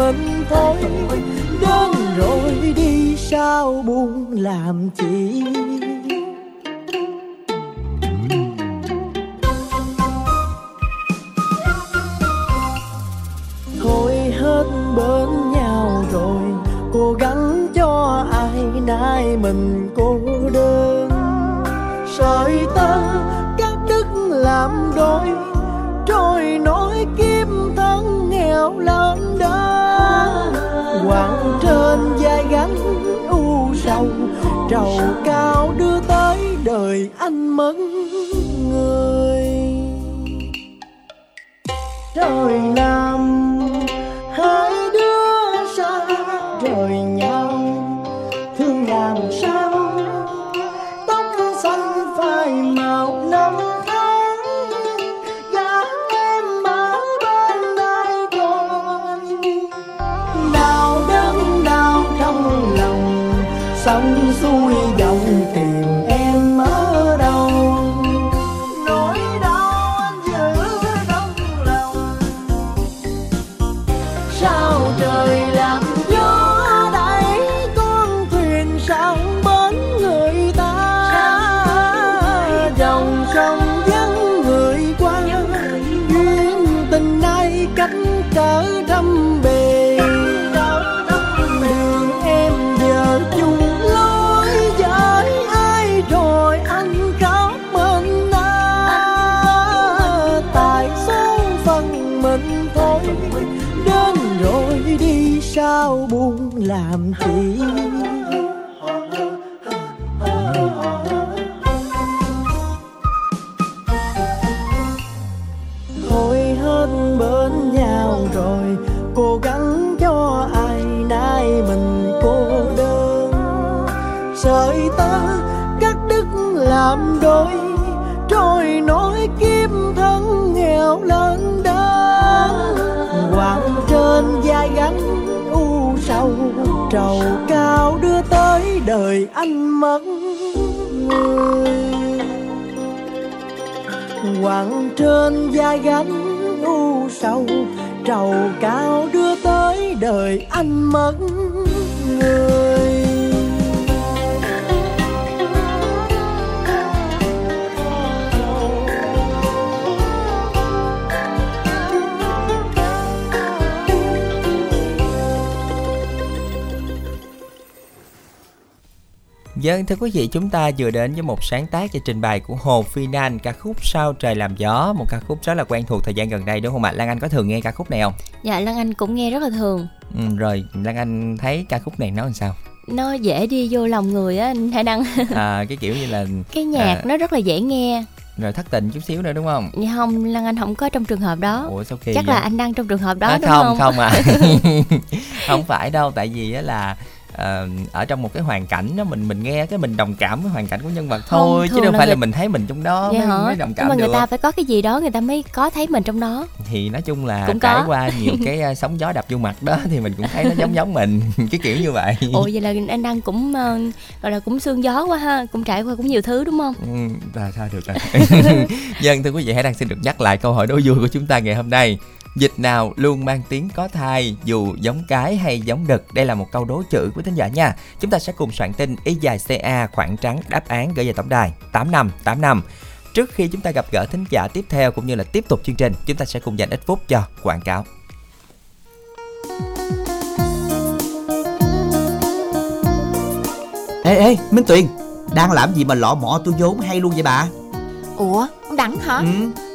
Mình thôi đến rồi đi sao buồn làm chi. Thôi hết bên nhau rồi, cố gắng cho ai nay mình cô đơn. Sợi tơ các đức làm đôi, trôi nổi kiếm thân nghèo lên quặng trên vai gánh u sầu, trầu cao đưa tới đời anh mất người. Trời nào làm chi thôi hết bên nhau rồi, cố gắng cho ai nay mình cô đơn. Sợi ta cắt đứt làm đôi trầu cao đưa tới đời anh mất người. Quặng trên vai gánh u sầu, trầu cao đưa tới đời anh mất người. Dân thưa quý vị, chúng ta vừa đến với một sáng tác và trình bày của Hồ Phi Nan ca khúc Sao trời làm gió, một ca khúc rất là quen thuộc thời gian gần đây đúng không ạ? Lan Anh có thường nghe ca khúc này không? Dạ Lan Anh cũng nghe rất là thường Ừ, rồi Lan Anh thấy ca khúc này nó làm sao? Nó dễ đi vô lòng người á anh Hải Đăng <laughs> À, cái kiểu như là Cái nhạc à, nó rất là dễ nghe rồi thất tình chút xíu nữa đúng không? Nhưng không Lan Anh không có trong trường hợp đó Ủa sao kỳ Chắc vậy? là anh đang trong trường hợp đó À, đúng không không? không à <laughs> <laughs> không phải đâu tại vì á là ờ, ở trong một cái hoàn cảnh đó mình mình nghe cái mình đồng cảm với hoàn cảnh của nhân vật Không, thôi chứ thường đâu là phải là người- mình thấy mình trong đó Vậy mới, mới đồng Nhưng cảm mà người được. ta phải có cái gì đó người ta mới có thấy mình trong đó. Thì nói chung là Cũng trải có. qua <laughs> nhiều cái sóng gió đập vô mặt đó thì mình cũng thấy nó giống giống mình <laughs> cái kiểu như vậy. Ồ vậy là anh đang cũng ờ, gọi là cũng sương gió quá ha Cũng trải qua cũng nhiều thứ đúng không? Ừ, à, thôi được rồi. <laughs> Dân thưa quý vị hãy đang xin được nhắc lại câu hỏi đố vui của chúng ta ngày hôm nay Dịch nào luôn mang tiếng có thai dù giống cái hay giống đực. Đây là một câu đố chữ của thính giả nha. Chúng ta sẽ cùng soạn tin y dài CA khoảng trắng đáp án gửi về tổng đài. 8585 Trước khi chúng ta gặp gỡ thính giả tiếp theo cũng như là tiếp tục chương trình Chúng ta sẽ cùng dành ít phút cho quảng cáo. Ê ê Minh Tuyền Đang làm gì mà lọ mọ tôi vốn hay luôn vậy bà? Ủa, ông Đẳng hả? ừ.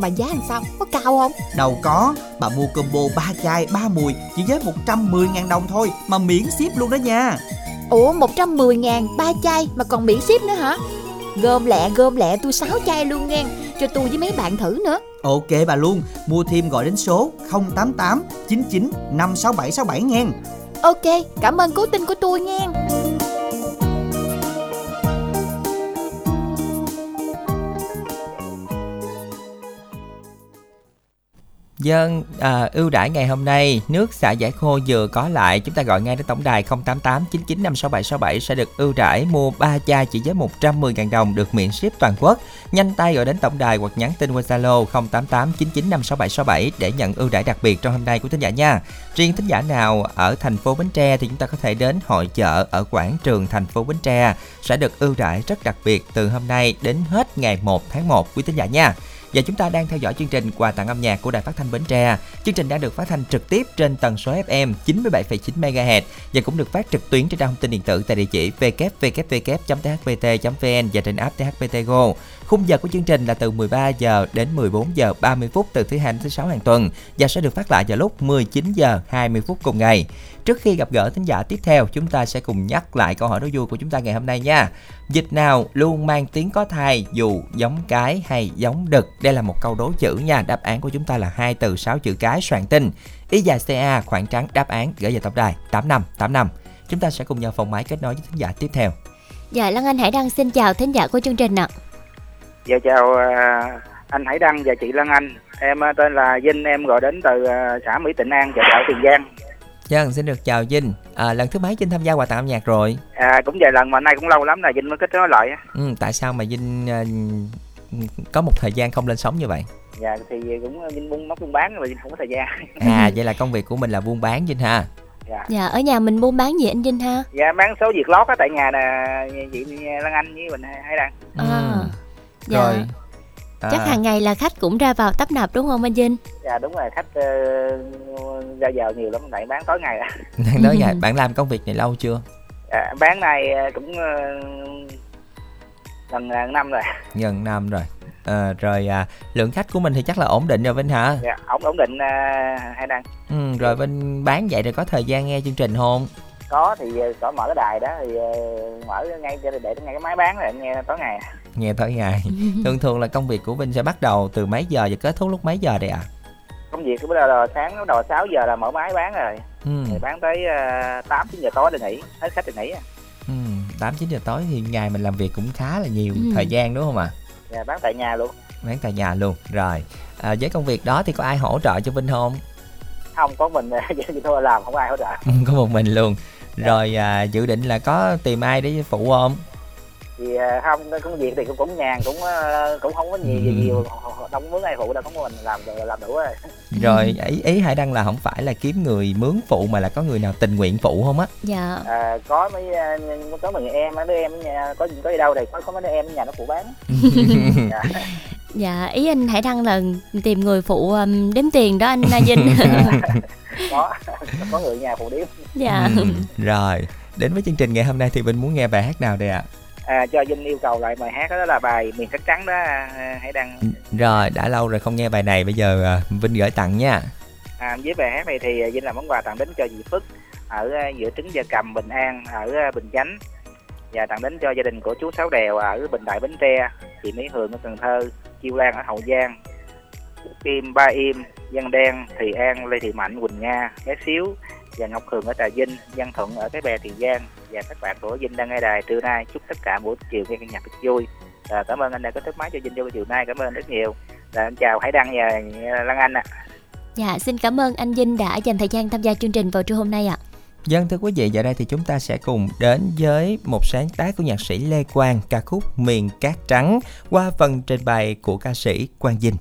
mà giá làm sao? Có cao không? Đâu có. Bà mua combo 3 chai 3 mùi Chỉ với 110.000 đồng thôi Mà miễn ship luôn đó nha. Ủa 110 ngàn ba chai mà còn miễn ship nữa hả? Gom lẹ gom lẹ tôi sáu chai luôn nghe cho tôi với mấy bạn thử nữa. Ok bà luôn Mua thêm gọi đến số 088 99 56767 nghe. Ok cảm ơn cố tin của tôi nghe Dân à, ưu đãi ngày hôm nay nước xả giải khô vừa có lại chúng ta gọi ngay đến tổng đài 088 99 56767 sẽ được ưu đãi mua 3 chai chỉ với 110.000 đồng được miễn ship toàn quốc. Nhanh tay gọi đến tổng đài hoặc nhắn tin qua Zalo 088 99 56767 để nhận ưu đãi đặc biệt trong hôm nay của thính giả nha. Riêng thính giả nào ở thành phố Bến Tre thì chúng ta có thể đến hội chợ ở quảng trường thành phố Bến Tre sẽ được ưu đãi rất đặc biệt từ hôm nay đến hết ngày 1 tháng 1 quý thính giả nha. Và chúng ta đang theo dõi chương trình quà tặng âm nhạc của Đài Phát thanh Bến Tre. Chương trình đang được phát thanh trực tiếp trên tần số FM 97,9 MHz và cũng được phát trực tuyến trên trang thông tin điện tử tại địa chỉ www.thpt.vn và trên app THPT Go. Khung giờ của chương trình là từ 13 giờ đến 14 giờ 30 phút từ thứ hai đến thứ sáu hàng tuần và sẽ được phát lại vào lúc 19 giờ 20 phút cùng ngày. Trước khi gặp gỡ thính giả tiếp theo, chúng ta sẽ cùng nhắc lại câu hỏi đố vui của chúng ta ngày hôm nay nha. Dịch nào luôn mang tiếng có thai dù giống cái hay giống đực? Đây là một câu đố chữ nha. Đáp án của chúng ta là hai từ 6 chữ cái soạn tin. Y dài CA khoảng trắng đáp án gửi về tổng đài 8585. Chúng ta sẽ cùng nhau phòng máy kết nối với thính giả tiếp theo. Dạ Lan Anh Hải Đăng xin chào thính giả của chương trình ạ. Dạ chào à, anh Hải Đăng và chị Lan Anh. Em à, tên là Vinh, em gọi đến từ à, xã Mỹ Tịnh An, chợ Gạo Tiền Giang. Dân xin được chào Vinh. À, lần thứ mấy Vinh tham gia quà tặng âm nhạc rồi? À, cũng vài lần mà nay cũng lâu lắm là Vinh mới kết nối lại. á. Ừ, tại sao mà Vinh à, có một thời gian không lên sóng như vậy? Dạ thì cũng Vinh buôn móc buôn bán mà Vinh không có thời gian. À, <laughs> vậy là công việc của mình là buôn bán Vinh ha. Dạ. Dạ ở nhà mình buôn bán gì anh Vinh ha? Dạ bán số việc lót á tại nhà là chị Lan Anh với mình Hải Đăng. À, dạ. Rồi. À, Chắc hàng ngày là khách cũng ra vào tấp nập đúng không anh Vinh? Dạ đúng rồi khách uh, ra giờ nhiều lắm tại bán tối ngày. <laughs> đang nói vậy, <laughs> bạn làm công việc này lâu chưa? Dạ, bán này ờ, cũng ờ, gần ờ, năm rồi. Gần năm rồi. À, rồi à, lượng khách của mình thì chắc là ổn định rồi Vinh hả? Dạ, ổn ổn định uh, Hải Đăng. Ừ, rồi Vinh bán vậy rồi có thời gian nghe chương trình không? có thì có mở cái đài đó thì mở ngay cho để ngay cái máy bán rồi nghe tối ngày <laughs> Nghe tối ngày. <laughs> thường thường là công việc của Vinh sẽ bắt đầu từ mấy giờ và kết thúc lúc mấy giờ đây ạ? À? công việc bây giờ là sáng bắt đầu 6 giờ là mở máy bán rồi Ừ. thì bán tới uh, 8 9 giờ tối thì nghỉ hết khách thì nghỉ à. Ừ, 8 9 giờ tối thì ngày mình làm việc cũng khá là nhiều Ừ. thời gian đúng không ạ? Dạ, bán tại nhà luôn Bán tại nhà luôn. Rồi. À, với công việc đó thì có ai hỗ trợ cho Vinh không? không có mình <laughs> vậy thôi làm không ai hỗ trợ có một mình luôn. Rồi à, dự định là có tìm ai để phụ không? Thì ờ, không công việc thì cũng cũng nhàn cũng ờ, cũng không có nhiều gì nhiều không mướn ai phụ đâu có mình làm làm đủ rồi <laughs> Rồi ý ý Hải Đăng là không phải là kiếm người mướn phụ mà là có người nào tình nguyện phụ không á? Dạ. à, có mấy ờ, có mấy em mấy đứa em có có đi đâu thì có có mấy đứa em ở nhà nó phụ bán <laughs> dạ. Dạ ý anh Hải Đăng là tìm người phụ um, đếm tiền đó anh A Vinh. <laughs> có có người nhà phụ điếm dạ. Ừ, rồi. Đến với chương trình ngày hôm nay thì Vinh muốn nghe bài hát nào đây ạ? à, cho Vinh yêu cầu lại bài hát đó là bài miền sắc trắng đó à, hãy đăng. Rồi, đã lâu rồi không nghe bài này, bây giờ à, Vinh gửi tặng nha. à, với bài hát này thì Vinh làm món quà tặng đến cho dì Phước ở à, giữa trứng gia cầm Bình An ở à, Bình Chánh. Và tặng đến cho gia đình của chú Sáu Đèo ở Bình Đại Bến Tre chị Mỹ Hường ở Cần Thơ Chiêu Lan ở Hậu Giang Im Ba Im Văn Đen Thị An Lê Thị Mạnh Quỳnh Nga Bé Xíu và Ngọc Hường ở Trà Vinh Văn Thuận ở cái bè Tiền Giang và các bạn của Vinh đang nghe đài trưa nay. Chúc tất cả buổi chiều nghe nhạc thật vui. À, cảm ơn anh đã có thất máy cho Vinh vô chiều nay. Cảm ơn anh rất nhiều. Và anh chào Hải Đăng và Lan Anh ạ. Dạ xin cảm ơn anh Vinh đã dành thời gian tham gia chương trình vào trưa hôm nay ạ. Dân thưa quý vị, giờ đây thì chúng ta sẽ cùng đến với một sáng tác của nhạc sĩ Lê Quang, ca khúc Miền Cát Trắng qua phần trình bày của ca sĩ Quang Vinh.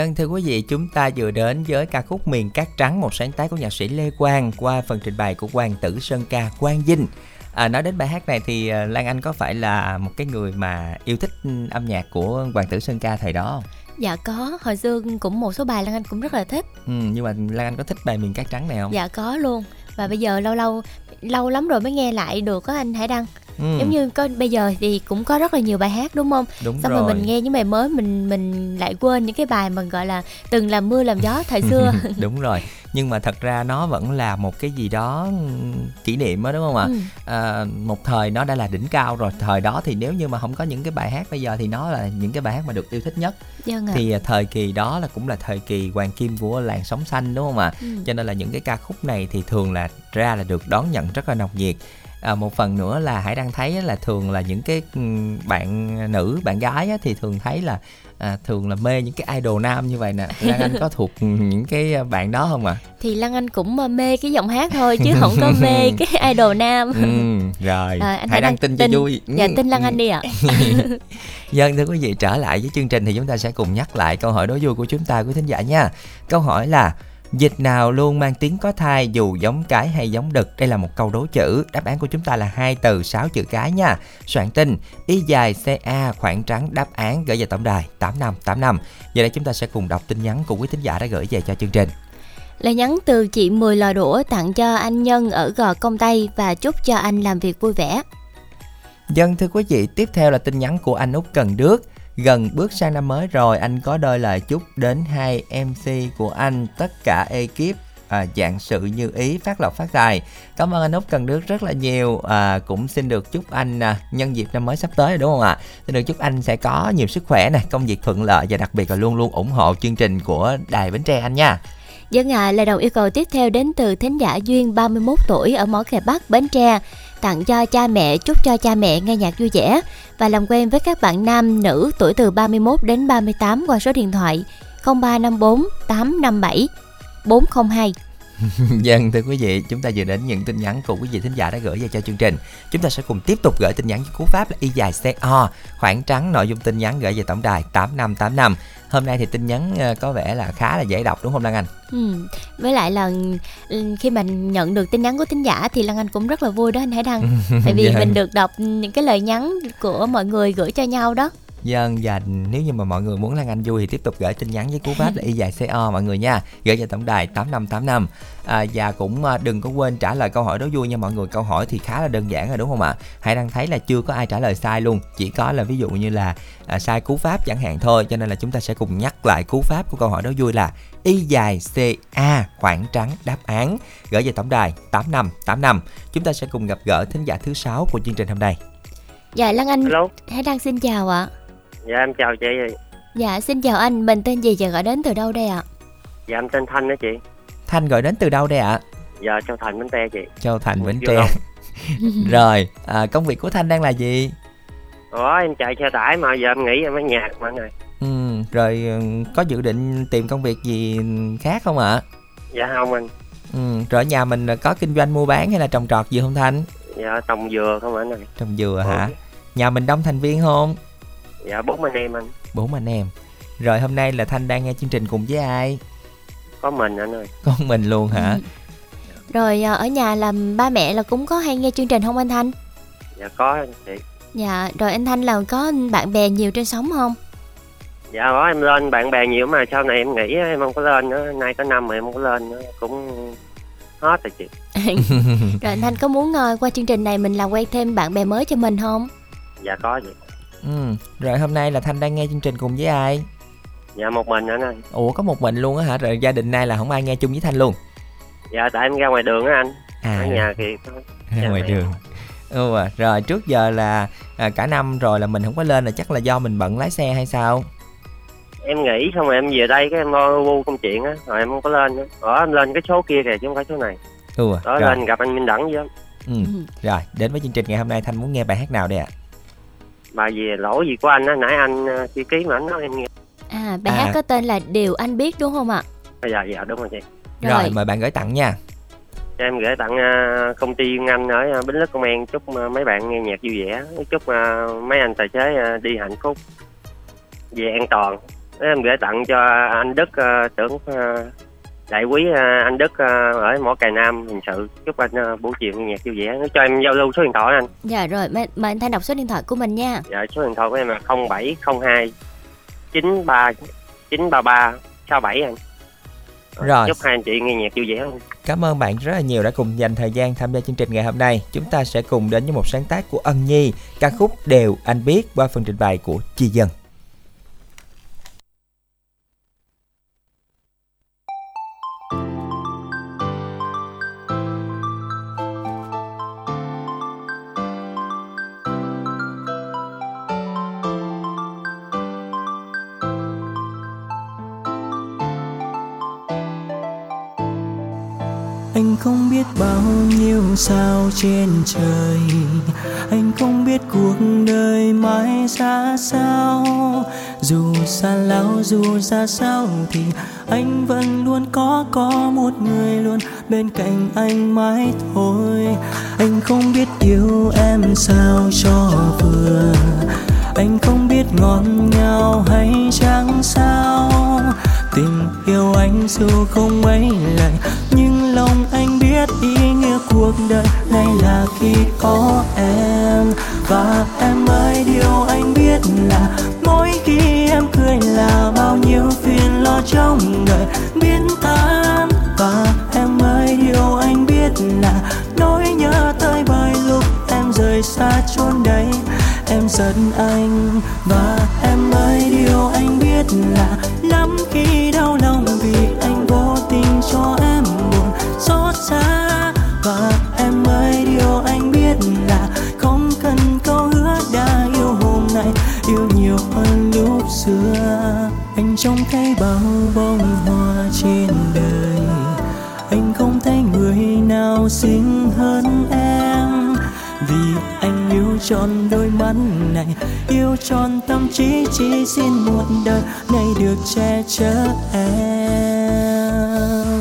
dân, thưa quý vị, chúng ta vừa đến với ca khúc Miền Cát Trắng, một sáng tác của nhạc sĩ Lê Quang qua phần trình bày của Hoàng Tử Sơn Ca Quang Vinh. À, nói đến bài hát này thì à, Lan Anh có phải là một cái người mà yêu thích âm nhạc của Hoàng Tử Sơn Ca thời đó không? Dạ có, hồi xưa cũng một số bài Lan Anh cũng rất là thích. Ừ, nhưng mà Lan Anh có thích bài Miền Cát Trắng này không? Dạ có luôn. Và bây giờ lâu lâu lâu lắm rồi mới nghe lại được á anh Hải Đăng. Ừ, giống như có bây giờ thì cũng có rất là nhiều bài hát đúng không đúng xong rồi. rồi mình nghe những bài mới mình mình lại quên những cái bài mà gọi là từng làm mưa làm gió thời xưa <laughs> đúng rồi nhưng mà thật ra nó vẫn là một cái gì đó ừm, kỷ niệm đó đúng không ạ Ừ. à, một thời nó đã là đỉnh cao rồi thời đó thì nếu như mà không có những cái bài hát bây giờ thì nó là những cái bài hát mà được yêu thích nhất Vâng ạ. thì à, thời kỳ đó là cũng là thời kỳ hoàng kim của làng sống xanh đúng không ạ Ừ. cho nên là những cái ca khúc này thì thường là ra là được đón nhận rất là nồng nhiệt à, một phần nữa là hải đang thấy là thường là những cái ừm, bạn nữ bạn gái á, thì thường thấy là à, thường là mê những cái idol nam như vậy nè. <laughs> Lan Anh có thuộc những cái bạn đó không ạ? Thì Lan Anh cũng ờ, mê cái giọng hát thôi chứ không có mê <laughs> cái idol nam. Ừ, rồi. Rồi, anh hãy đăng tin cho vui. Dạ Ừ, tin Lan ừ. Anh đi ạ. <laughs> Dân thưa quý vị trở lại với chương trình thì chúng ta sẽ cùng nhắc lại câu hỏi đố vui của chúng ta quý thính giả nha. Câu hỏi là Dịch nào luôn mang tiếng có thai dù giống cái hay giống đực? Đây là một câu đố chữ. Đáp án của chúng ta là hai từ 6 chữ cái nha. Soạn tin Y dài CA khoảng trắng đáp án gửi về tổng đài 8585. Giờ đây chúng ta sẽ cùng đọc tin nhắn của quý thính giả đã gửi về cho chương trình. lời nhắn từ chị 10 lò đũa tặng cho anh Nhân ở gò công Tây và chúc cho anh làm việc vui vẻ Dân thưa quý vị, tiếp theo là tin nhắn của anh Út Cần Đước. Gần bước sang năm mới rồi, anh có đôi lời chúc đến hai MC của anh, tất cả ekip à, dạng sự như ý phát lộc phát tài. Cảm ơn anh Út Cần Đức rất là nhiều. À, cũng xin được chúc anh à, nhân dịp năm mới sắp tới đúng không ạ? Xin được chúc anh sẽ có nhiều sức khỏe này, công việc thuận lợi và đặc biệt là luôn luôn ủng hộ chương trình của Đài Bến Tre anh nha. Dân ạ, lời đầu yêu cầu tiếp theo đến từ thính giả Duyên 31 tuổi ở Mỏ Kè Bắc, Bến Tre tặng cho cha mẹ, chúc cho cha mẹ nghe nhạc vui vẻ và làm quen với các bạn nam, nữ tuổi từ 31 đến 38 qua số điện thoại 0354 857 402. Dân <laughs> thưa quý vị, chúng ta vừa đến những tin nhắn của quý vị thính giả đã gửi về cho chương trình. Chúng ta sẽ cùng tiếp tục gửi tin nhắn với cú pháp là y dài CO, khoảng trắng nội dung tin nhắn gửi về tổng đài 8585. Hôm nay thì tin nhắn ờ, có vẻ là khá là dễ đọc đúng không Lan Anh? Ừ. Với lại là ừ, khi mình nhận được tin nhắn của thính giả thì Lan Anh cũng rất là vui đó anh Hải Đăng <laughs> Tại vì Dạ. mình được đọc những cái lời nhắn của mọi người gửi cho nhau đó Dân và nếu như mà mọi người muốn Lan Anh vui thì tiếp tục gửi tin nhắn với cú pháp là y dài CO mọi người nha. Gửi về tổng đài 8585. À, và cũng à, đừng có quên trả lời câu hỏi đố vui nha mọi người. Câu hỏi thì khá là đơn giản rồi đúng không ạ? Hãy đang thấy là chưa có ai trả lời sai luôn. Chỉ có là ví dụ như là à, sai cú pháp chẳng hạn thôi. Cho nên là chúng ta sẽ cùng nhắc lại cú pháp của câu hỏi đố vui là y dài CA khoảng trắng đáp án. Gửi về tổng đài 8585. Chúng ta sẽ cùng gặp gỡ thính giả thứ sáu của chương trình hôm nay. Dạ Lan Anh Hello. Hải Đăng xin chào ạ Dạ em chào chị. Dạ xin chào anh, mình tên gì và gọi đến từ đâu đây ạ? Dạ em tên Thanh đó chị. Thanh gọi đến từ đâu đây ạ? Dạ Châu Thành Bến Tre chị. Châu Thành Bến Tre. <laughs> <laughs> Rồi, à, công việc của Thanh đang là gì? Ủa em chạy xe tải mà giờ em nghỉ em ở nhà mọi người. Ừ, rồi ừ, có dự định tìm công việc gì khác không ạ? Dạ không anh. Ừ, rồi ở nhà mình có kinh doanh mua bán hay là trồng trọt gì không Thanh? Dạ trồng dừa không anh ơi. Trồng dừa hả? Nhà mình đông thành viên không? Dạ bốn anh em anh. Bốn anh em. Rồi hôm nay là Thanh đang nghe chương trình cùng với ai? Có mình anh ơi. Con mình luôn hả? Rồi à, ở nhà làm ba mẹ là cũng có hay nghe chương trình không anh Thanh? Dạ có anh chị. Dạ, rồi anh Thanh là có bạn bè nhiều trên sóng không? Dạ có em lên bạn bè nhiều mà sau này em nghỉ á, em không có lên nữa. Nay có năm mà em không có lên nữa. Cũng hết rồi chị. <laughs> rồi anh Thanh có muốn ờ, qua chương trình này mình làm quen thêm bạn bè mới cho mình không? Dạ có chị. Ừ, rồi hôm nay là Thanh đang nghe chương trình cùng với ai? Dạ một mình anh ơi. Ủa có một mình luôn á hả? Rồi gia đình nay là không ai nghe chung với Thanh luôn? Dạ tại em ra ngoài đường á anh. À. Ở nhà thì ra ngoài đường ừ, à, rồi trước giờ là à, cả năm rồi là mình không có lên là chắc là do mình bận lái xe hay sao em nghỉ xong rồi em về đây cái em lo vu công chuyện á rồi em không có lên nữa ở em lên cái số kia kìa chứ không phải số này ừ à, đó rồi. lên gặp anh minh đẳng với ừ. rồi đến với chương trình ngày hôm nay thanh muốn nghe bài hát nào đây ạ bài gì lỗi gì của anh á nãy anh ờ, chi ký mà anh nói em nghe À, bài À. hát có tên là Điều Anh Biết đúng không ạ? dạ dạ đúng rồi chị rồi. Rồi. mời bạn gửi tặng nha cho em gửi tặng ờ, công ty Nguyên Anh ở ờ, Bến Lức Công an chúc mấy bạn nghe nhạc vui vẻ chúc mấy anh tài xế đi hạnh phúc về an toàn em gửi tặng cho anh Đức tưởng ờ, đại quý ờ, anh Đức ờ, ở mỏ cài Nam hình sự chúc anh ờ, buổi chiều nghe nhạc vui vẻ Nó cho em giao lưu số điện thoại anh Dạ rồi, mời, mời anh Thanh đọc số điện thoại của mình nha. dạ số điện thoại của em là 0702 93 933 67 anh Rồi. chúc hai anh chị nghe nhạc vui vẻ luôn Cảm ơn bạn rất là nhiều đã cùng dành thời gian tham gia chương trình ngày hôm nay. Chúng ta sẽ cùng đến với một sáng tác của Ân Nhi, ca khúc Đều Anh Biết qua phần trình bày của Chi Dân. Biết bao nhiêu sao trên trời. Anh không biết cuộc đời mãi ra sao. Dù xa lão dù ra sao thì anh vẫn luôn có có một người luôn bên cạnh anh mãi thôi. Anh không biết yêu em sao cho vừa. Anh không biết ngọt ngào hay chẳng sao tình yêu anh dù không mấy lần, nhưng lòng anh biết ý nghĩa cuộc đời này là khi có em. Và em ơi, điều anh biết là mỗi khi em cười là bao nhiêu phiền lo trong đời biến tan. Và em ơi, điều anh biết là nỗi nhớ tới bởi lúc em rời xa chốn đây em giận anh và em ơi, điều anh biết là lắm khi đau lòng vì anh vô tình cho em buồn xót xa. Và em ơi, điều anh biết là không cần câu hứa đã yêu hôm nay, yêu nhiều hơn lúc xưa. Anh trông thấy bao bông hoa trên đời, anh không thấy người nào xinh hơn em. Vì anh yêu tròn đôi mắt này, yêu tròn tâm trí chỉ xin một đời này được che chở em.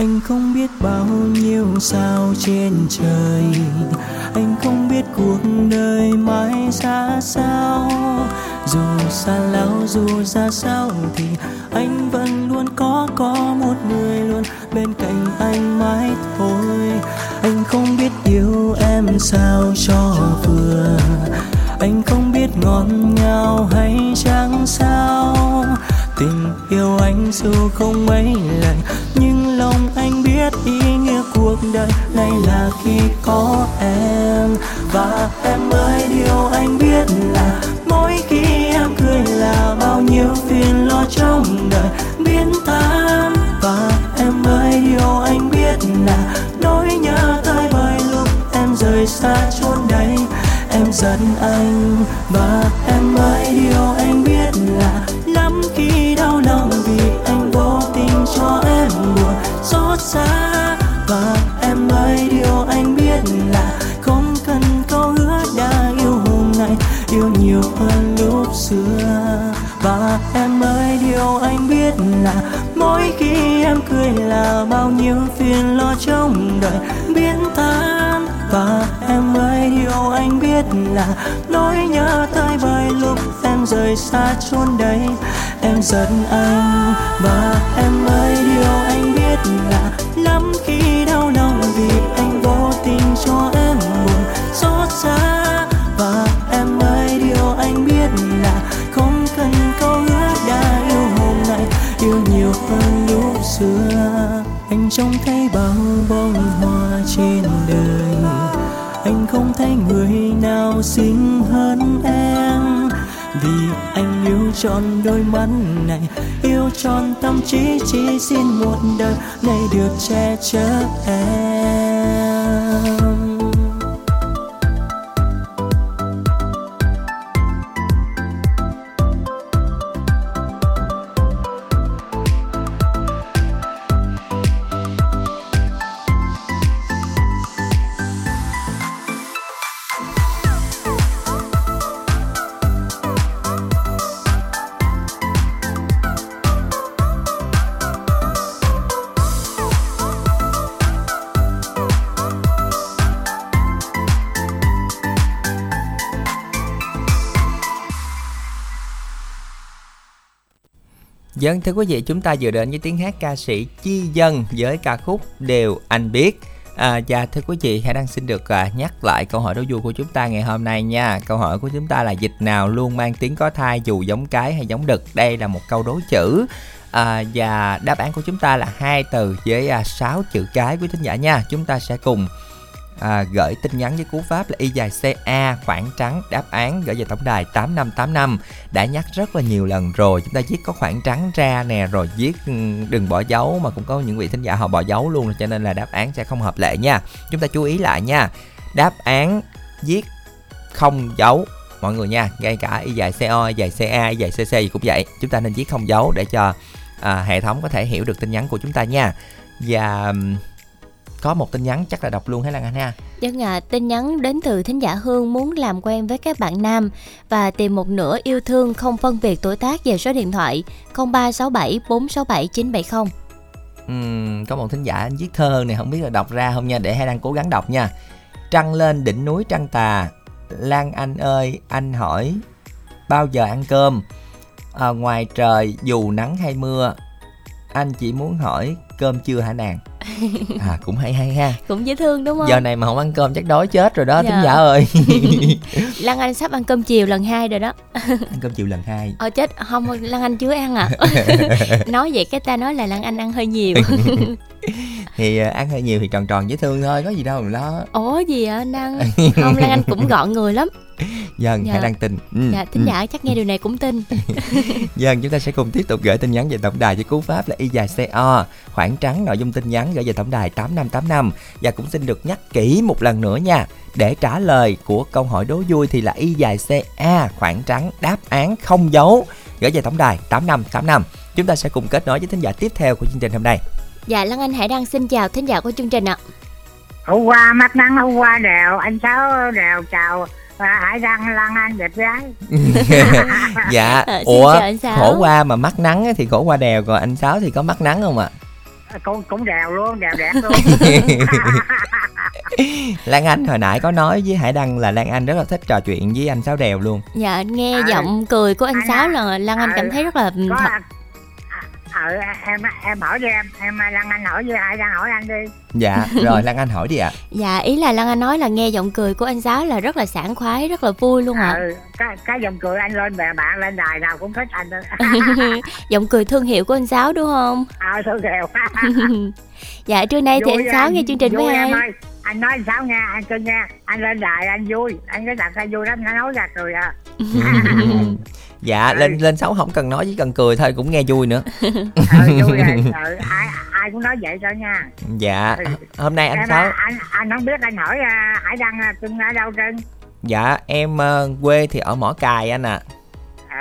Anh không biết bao nhiêu sao trên trời. Anh không biết cuộc đời mãi ra sao. Dù xa lão dù ra sao thì anh vẫn luôn có có một người luôn bên cạnh anh mãi thôi. Anh không biết yêu em sao cho vừa. Anh không biết ngọt ngào hay chẳng sao. Tình yêu anh dù không mấy lần đời này là khi có em. Và em ơi, điều anh biết là mỗi khi em cười là bao nhiêu phiền lo trong đời biến tan. Và em ơi, điều anh biết là nỗi nhớ tới bởi lúc em rời xa chốn đây. Em giận anh. Và em ơi, điều anh bao nhiêu phiền lo trong đời. Biến tan và em ơi điều anh biết là nỗi nhớ tới bởi lúc em rời xa chốn đây. Em giận anh và em ơi điều anh biết là trông thấy bao bông hoa trên đời. Anh không thấy người nào xinh hơn em. Vì anh yêu tròn đôi mắt này, yêu tròn tâm trí chỉ xin một đời này được che chở em. Dân thưa quý vị, chúng ta vừa đến với tiếng hát ca sĩ Chi Dân với ca khúc Đều Anh Biết. À, và thưa quý vị, hãy đang xin được à, nhắc lại câu hỏi đố vui của chúng ta ngày hôm nay nha. Câu hỏi của chúng ta là dịch nào luôn mang tiếng có thai dù giống cái hay giống đực. Đây là một câu đố chữ. À, và đáp án của chúng ta là hai từ với à, 6 chữ cái quý thính giả nha. Chúng ta sẽ cùng à, gửi tin nhắn với cú pháp là y dài CA khoảng trắng đáp án gửi về tổng đài 8585 đã nhắc rất là nhiều lần rồi chúng ta viết có khoảng trắng ra nè rồi viết ừ, đừng bỏ dấu mà cũng có những vị thính giả họ bỏ dấu luôn cho nên là đáp án sẽ không hợp lệ nha. Chúng ta chú ý lại nha đáp án viết không dấu mọi người nha ngay cả y dài CO y dài CA y dài CC gì cũng vậy chúng ta nên viết không dấu để cho à, hệ thống có thể hiểu được tin nhắn của chúng ta nha. Và có một tin nhắn chắc là đọc luôn hết Lan Anh ha. Dân à, tin nhắn đến từ thính giả Hương muốn làm quen với các bạn nam và tìm một nửa yêu thương không phân biệt tuổi tác về số điện thoại 0367 467 970. Ừm, có một thính giả anh viết thơ này không biết là đọc ra không nha để hai đang cố gắng đọc nha. Trăng lên đỉnh núi trăng tà lan anh ơi anh hỏi bao giờ ăn cơm? À, ngoài trời dù nắng hay mưa. Anh chỉ muốn hỏi cơm chưa hả nàng à cũng hay hay ha Cũng dễ thương đúng không? giờ này mà không ăn cơm chắc đói chết rồi đó Dạ. thính giả ơi <laughs> Lan Anh sắp ăn cơm chiều lần hai rồi đó. ăn cơm chiều lần hai Ờ chết, không Lan Anh chưa ăn à. <laughs> nói vậy cái ta nói là Lan Anh ăn hơi nhiều. <laughs> thì à, ăn hơi nhiều thì tròn tròn dễ thương thôi có gì đâu mà lo Ủa gì ạ anh ăn? Không Lan Anh cũng gọn người lắm. dân Dạ. hãy đăng tin ừ, Dạ, thính ừ. giả chắc nghe điều này cũng tin. Dân chúng ta sẽ cùng tiếp tục gửi tin nhắn về tổng đài với cú pháp là y dài CO khoảng trắng nội dung tin nhắn gửi về tổng đài 8585 và cũng xin được nhắc kỹ một lần nữa nha để trả lời của câu hỏi đố vui thì là y dài CA khoảng trắng đáp án không dấu. Gửi về tổng đài 8585 chúng ta sẽ cùng kết nối với thính giả tiếp theo của chương trình hôm nay. Dạ Lan Anh hãy đăng xin chào thính giả của chương trình ạ. hôm qua mắt nắng hôm qua đều anh sáu đều chào và hải đăng lan anh đẹp gái. <laughs> Dạ <laughs> Ờ, ủa khổ qua mà mắt nắng thì khổ qua đèo còn anh sáu thì có mắt nắng không ạ cũng cũng đều luôn đều đẹp luôn. <laughs> Lan Anh hồi nãy có nói với Hải Đăng là Lan Anh rất là thích trò chuyện với anh Sáu Đèo luôn. Dạ nghe À, giọng cười của anh anh Sáu à, là Lan Anh à, cảm thấy rất là có thật. Ờ em em hỏi đi em em lan anh hỏi với hải đăng hỏi anh đi. Dạ <laughs> rồi Lan Anh hỏi đi ạ. Dạ ý là Lan Anh nói là nghe giọng cười của anh Sáu là rất là sảng khoái, rất là vui luôn ạ. ừ, cái cái dòng cười anh lên bè bạn lên đài nào cũng thích anh <laughs> giọng cười thương hiệu của anh Sáu đúng không? ờ thương hiệu. <laughs> Dạ trưa nay thì Vui anh Sáu nghe chương trình vui với em. ai? ơi. Anh nói anh sáu nghe anh cưng nghe. Anh lên đài anh vui. Anh cái đặt anh vui lắm nó nói ra cười à Dạ lên lên Sáu không cần nói chỉ cần cười thôi cũng nghe vui nữa. Ờ <laughs> <laughs> vui rồi ừ, ai ai cũng nói vậy cho nha. Dạ hôm nay anh Sáu anh anh không biết anh hỏi à, hải đăng à, cưng ở đâu cưng Dạ em ờ, quê thì ở Mỏ Cài anh ạ.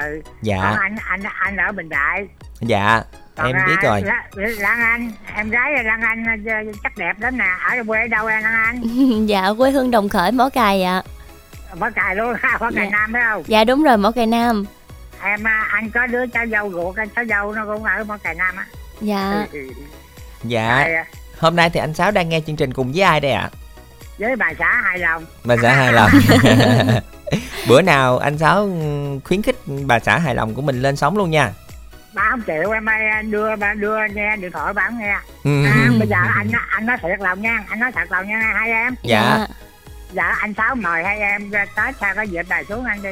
Ừ. Dạ. Còn anh anh anh ở bình đại. Dạ Còn em à, biết rồi. Lan Anh em gái là Lan Anh à, chắc đẹp lắm nè. Ở quê ở đâu em Lan Anh? <laughs> Dạ quê hương Đồng Khởi Mỏ Cày ạ. Mỏ cài luôn Mỏ cài Dạ. Nam phải không? Dạ đúng rồi Mỏ Cày Nam. Em à, anh có đứa cháu dâu ruột anh cháu dâu nó cũng ở Mỏ cài Nam á. Dạ. Ừ, ừ. Dạ. Rồi, à, hôm nay thì anh Sáu đang nghe chương trình cùng với ai đây ạ? Với bà xã hài lòng. Bà xã hài lòng. <laughs> Bữa nào anh Sáu ừ, khuyến khích bà xã hài lòng của mình lên sóng luôn nha. Bà không chịu em ơi đưa bà đưa nghe điện thoại bà không nghe. Ừ. à, bây giờ anh anh nói thiệt lòng nha anh nói thật lòng nha hai em. Dạ. Dạ. Anh sáu mời hai em ra tới sao có dịp bài xuống ăn đi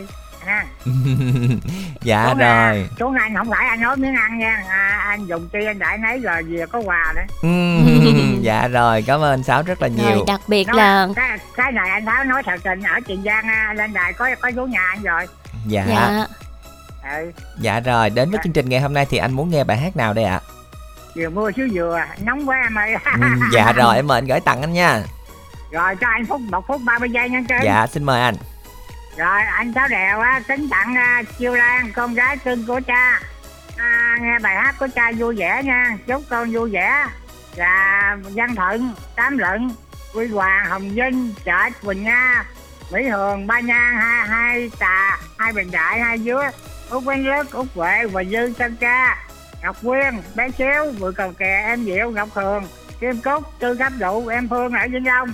ha. <laughs> Dạ à, rồi. xuống anh không phải anh nói miếng ăn nha. À, anh dùng chi anh đại nấy rồi về có quà nữa. Ừm, <laughs> Dạ rồi cảm ơn Sáu rất là nhiều. Rồi đặc biệt Nói- là cái, cái này anh sáu nói thật tình ở tiền giang à, lên đài có có xuống nhà anh rồi. Dạ. Dạ. Ừ. Dạ rồi đến với chương trình ngày hôm nay thì anh muốn nghe bài hát nào đây ạ? Vừa mưa chứ vừa nóng quá em ơi. Ừm, Dạ <laughs> rồi em mời anh gửi tặng anh nha. Rồi cho anh phút một phút 30 giây nha chơi Dạ xin mời anh rồi anh sáu đèo á tính tặng uh, chiêu lan con gái cưng của cha. À, nghe bài hát của cha vui vẻ nha. Chúc con vui vẻ. Là văn thuận tám lận quy hoàng hồng vinh chợ quỳnh nga mỹ hường ba nhan hai hai tà hai bình đại hai dứa út quán lớp út huệ và dư sơn ca. Ngọc quyên bé xíu vừa cầu kè em diệu ngọc hường kim cúc tư cấp dụ em phương ở vĩnh long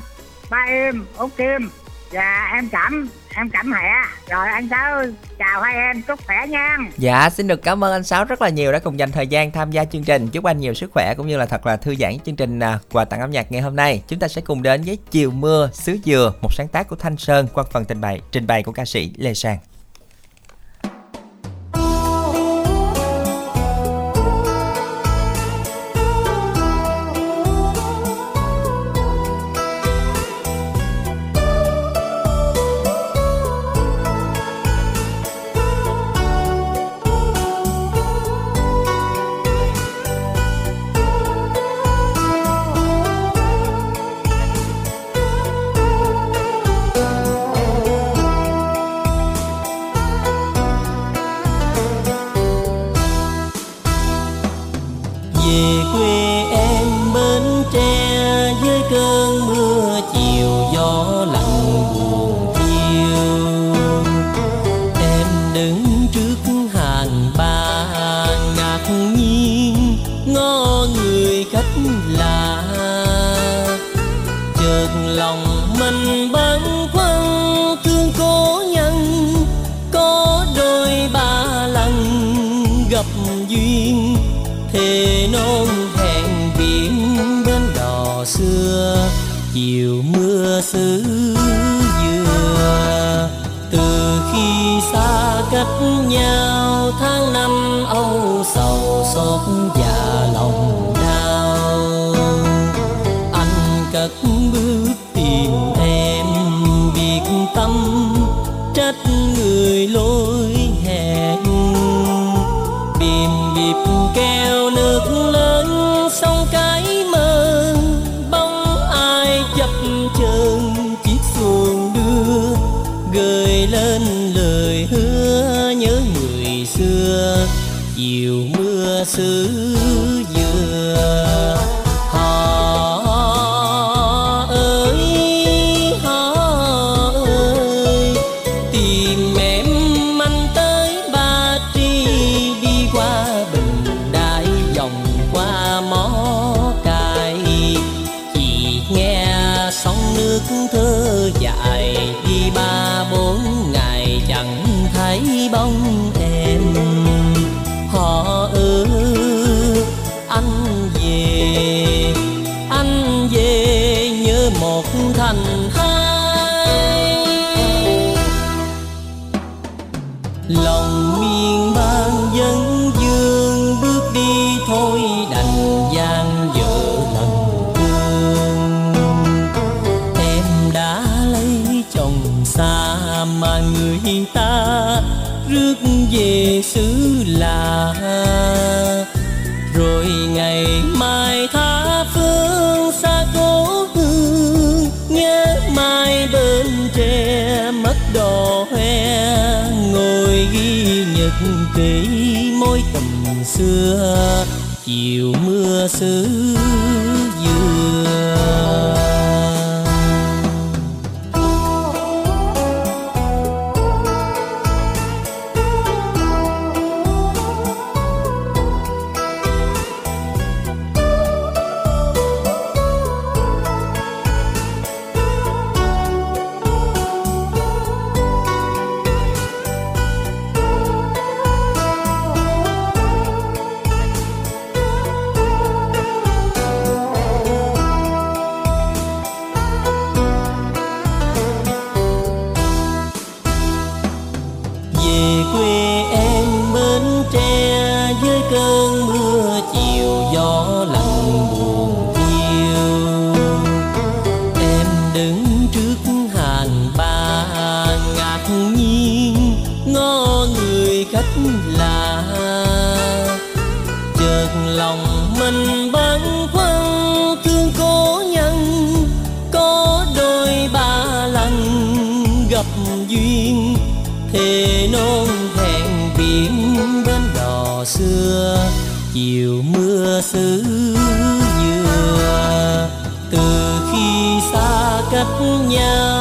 ba em út kim và em cẩm em cảm hệ rồi, anh sáu, chào hai em, chúc khỏe nha. Dạ xin được cảm ơn anh sáu rất là nhiều đã cùng dành thời gian tham gia chương trình. Chúc anh nhiều sức khỏe cũng như là thật là thư giãn chương trình à, quà tặng âm nhạc ngày hôm nay. Chúng ta sẽ cùng đến với chiều mưa xứ dừa, một sáng tác của thanh sơn qua phần trình bày trình bày của ca sĩ lê sang. chiều mưa xứ dừa từ khi xa cách nhau tháng năm âu sầu xót bể môi tầm xưa chiều mưa xưa xứ nhựa. Từ khi xa cách nhau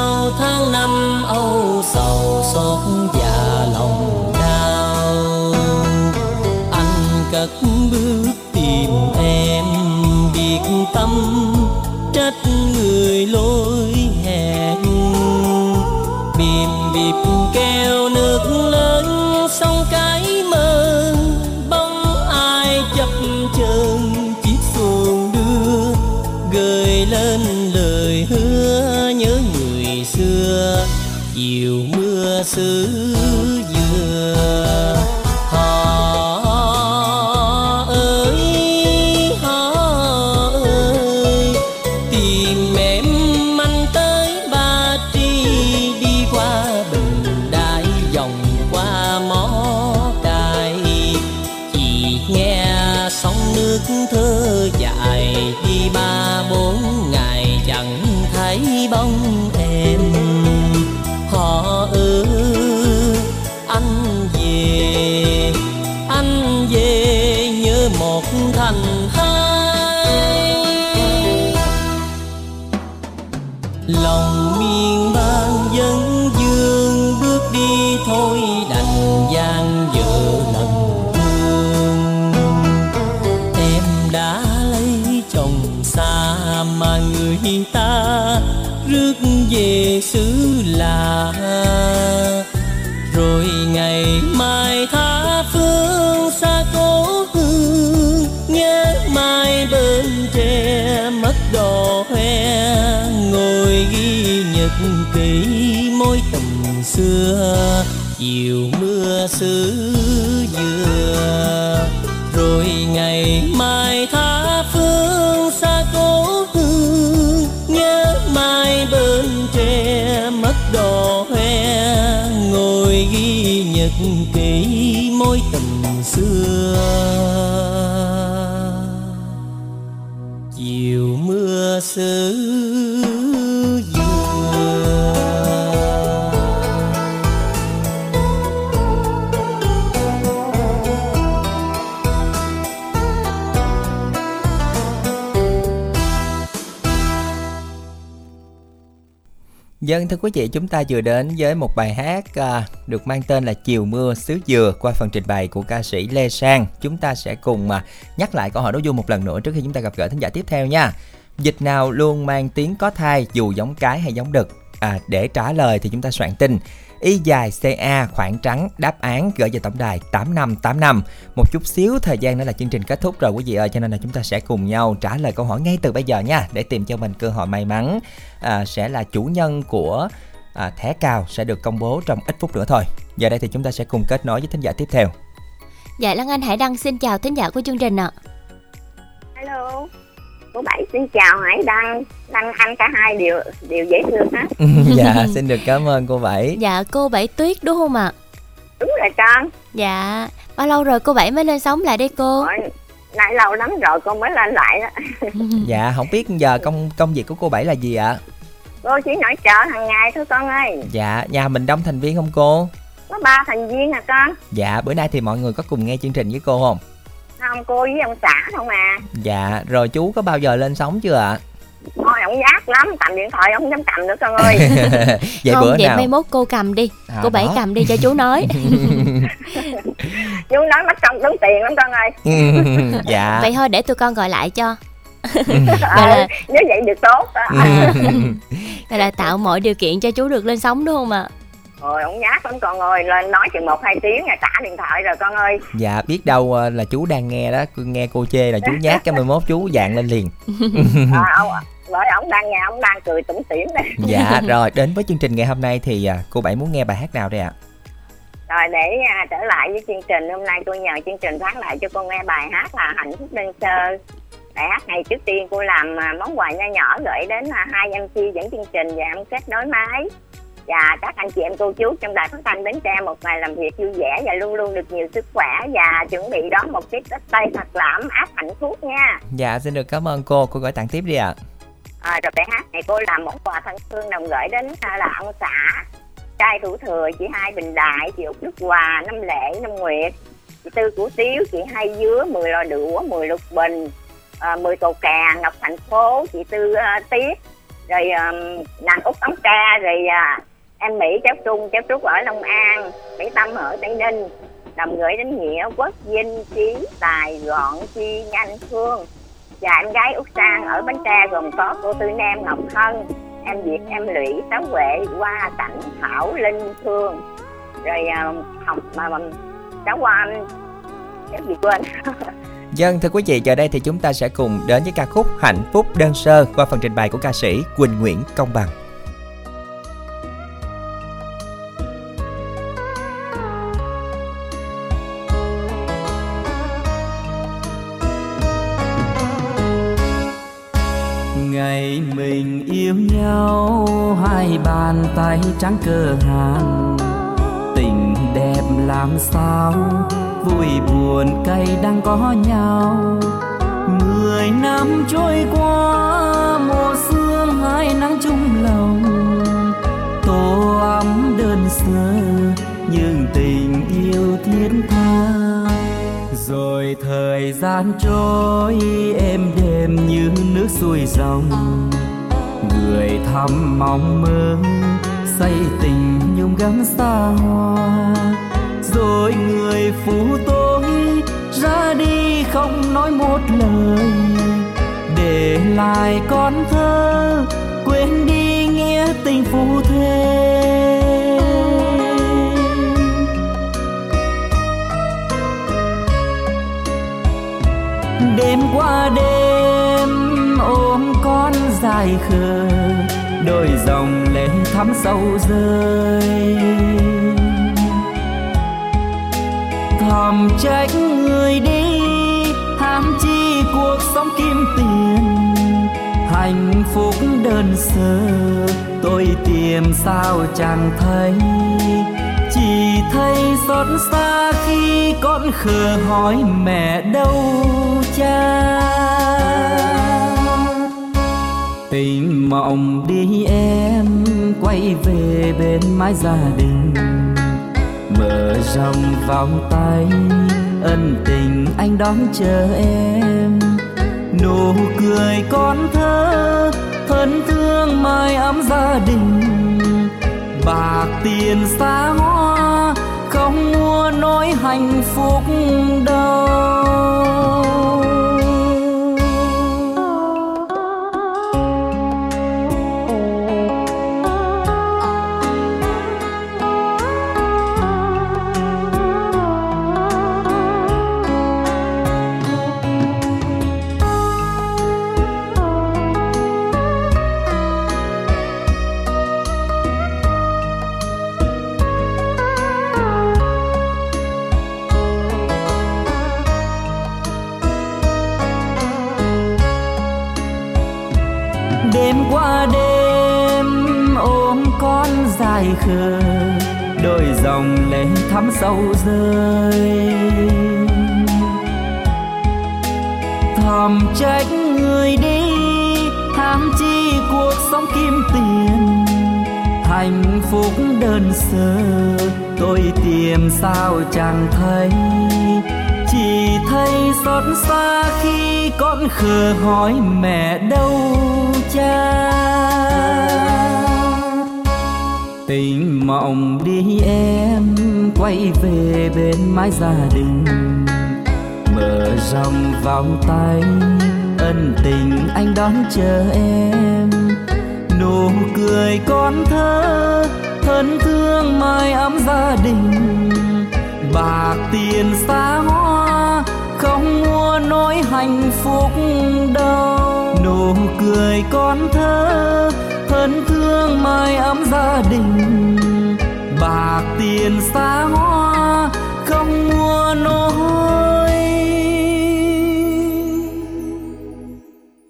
nhật ký mối tình xưa chiều mưa xứ dừa. Rồi ngày mai tha phương xa cố hương nhớ mai bên tre mất đò hoe. Ngồi ghi nhật ký mối tình xưa. Chiều mưa xứ Dân thưa quý vị, chúng ta vừa đến với một bài hát à, được mang tên là Chiều mưa xứ dừa qua phần trình bày của ca sĩ Lê Sang. Chúng ta sẽ cùng mà nhắc lại câu hỏi đó vui một lần nữa trước khi chúng ta gặp gỡ thính giả tiếp theo nha. Dịch nào luôn mang tiếng có thai dù giống cái hay giống đực? À, để trả lời thì chúng ta soạn tin Y dài CA khoảng trắng đáp án gửi về tổng đài 8585 Một chút xíu thời gian nữa là chương trình kết thúc rồi quý vị ơi Cho nên là chúng ta sẽ cùng nhau trả lời câu hỏi ngay từ bây giờ nha Để tìm cho mình cơ hội may mắn. À, Sẽ là chủ nhân của à, thẻ cào sẽ được công bố trong ít phút nữa thôi. Giờ đây thì chúng ta sẽ cùng kết nối với thính giả tiếp theo. Dạ Lan Anh Hải Đăng xin chào thính giả của chương trình ạ. Alo, cô Bảy xin chào Hải Đăng, Đăng Anh cả hai đều đều dễ thương hết. <laughs> Dạ xin được cảm ơn cô Bảy Dạ cô Bảy Tuyết đúng không ạ? Đúng rồi con, Dạ, bao lâu rồi cô Bảy mới lên sóng lại đây cô? nãy lâu lắm rồi con mới lên lại đó. <laughs> Dạ không biết giờ công công việc của cô Bảy là gì ạ? cô chỉ nội trợ hàng ngày thôi con ơi. Dạ nhà mình đông thành viên không cô? Có ba thành viên à con. Dạ bữa nay thì mọi người có cùng nghe chương trình với cô không? Không cô với ông xã không à. Dạ rồi chú có bao giờ lên sóng chưa ạ? Thôi ông giác lắm, cầm điện thoại ông không dám cầm nữa con ơi. <laughs> vậy không, bữa vậy nào mai mốt cô cầm đi. À, cô Bảy đó. cầm đi cho chú nói. <laughs> chú nói mất công tốn tiền lắm con ơi. <laughs> dạ Vậy thôi để tụi con gọi lại cho. Ờ, là- nếu vậy được tốt đó. Vậy là tạo mọi điều kiện cho chú được lên sóng đúng không ạ? Rồi ông nhát lắm con ơi, lên nói chừng một hai tiếng là trả điện thoại rồi con ơi. dạ biết đâu ờ, là chú đang nghe đó. Nghe cô chê là chú nhát cái 11 chú dạng lên liền. <laughs> À, ông, bởi ông đang nghe ông đang cười tủm tỉm đây. <laughs> dạ rồi. Đến với chương trình ngày hôm nay thì à, cô bảy muốn nghe bài hát nào đây ạ? Rồi để à, trở lại với chương trình. Hôm nay tôi nhờ chương trình phát lại cho con nghe bài hát là hạnh phúc đơn sơ. Bài hát này trước tiên cô làm à, món quà nho nhỏ gửi đến à, hai MC dẫn chương trình và em kết nối máy và các anh chị em cô chú trong đài phát thanh Bến Tre một ngày làm việc vui vẻ và luôn luôn được nhiều sức khỏe và chuẩn bị đón một tiết Tết Tây thật là ấm áp hạnh phúc nha. dạ xin được cảm ơn cô cô gửi tặng tiếp đi ạ À, rồi bài hát này cô làm món quà thân thương đồng gửi đến à, là ông xã trai thủ thừa chị hai bình đại chị út đức hòa năm lệ năm nguyệt chị tư củ tiếu chị hai dứa mười lò đũa mười lục bình à, mười cầu cà ngọc thành phố chị tư à, tiết rồi à, nàng út ống ca rồi à, em mỹ cháu trung cháu trúc ở long an mỹ tâm ở tây ninh. Đồng gửi đến nghĩa quốc vinh trí tài gọn chi nhanh phương. Và em gái út sang ở bến tre gồm có cô tư nam ngọc hân em việt em lũy sáu huệ hoa cảnh thảo linh phương rồi à, học mà, mà cháu qua anh. Cháu gì quên? Dân <laughs> vâng, thưa quý vị, giờ đây thì chúng ta sẽ cùng đến với ca khúc Hạnh phúc đơn sơ qua phần trình bày của ca sĩ Quỳnh Nguyễn Công Bằng. Mái gia đình. Mở rộng vòng tay, ân tình anh đón chờ em. Nụ cười con thơ, thân thương mái ấm gia đình. Bạc tiền xa hoa, không mua nỗi hạnh phúc đâu. Nụ cười con thơ, thân thương mái ấm gia đình. Bạc tiền xa hoa trong mùa nỗi.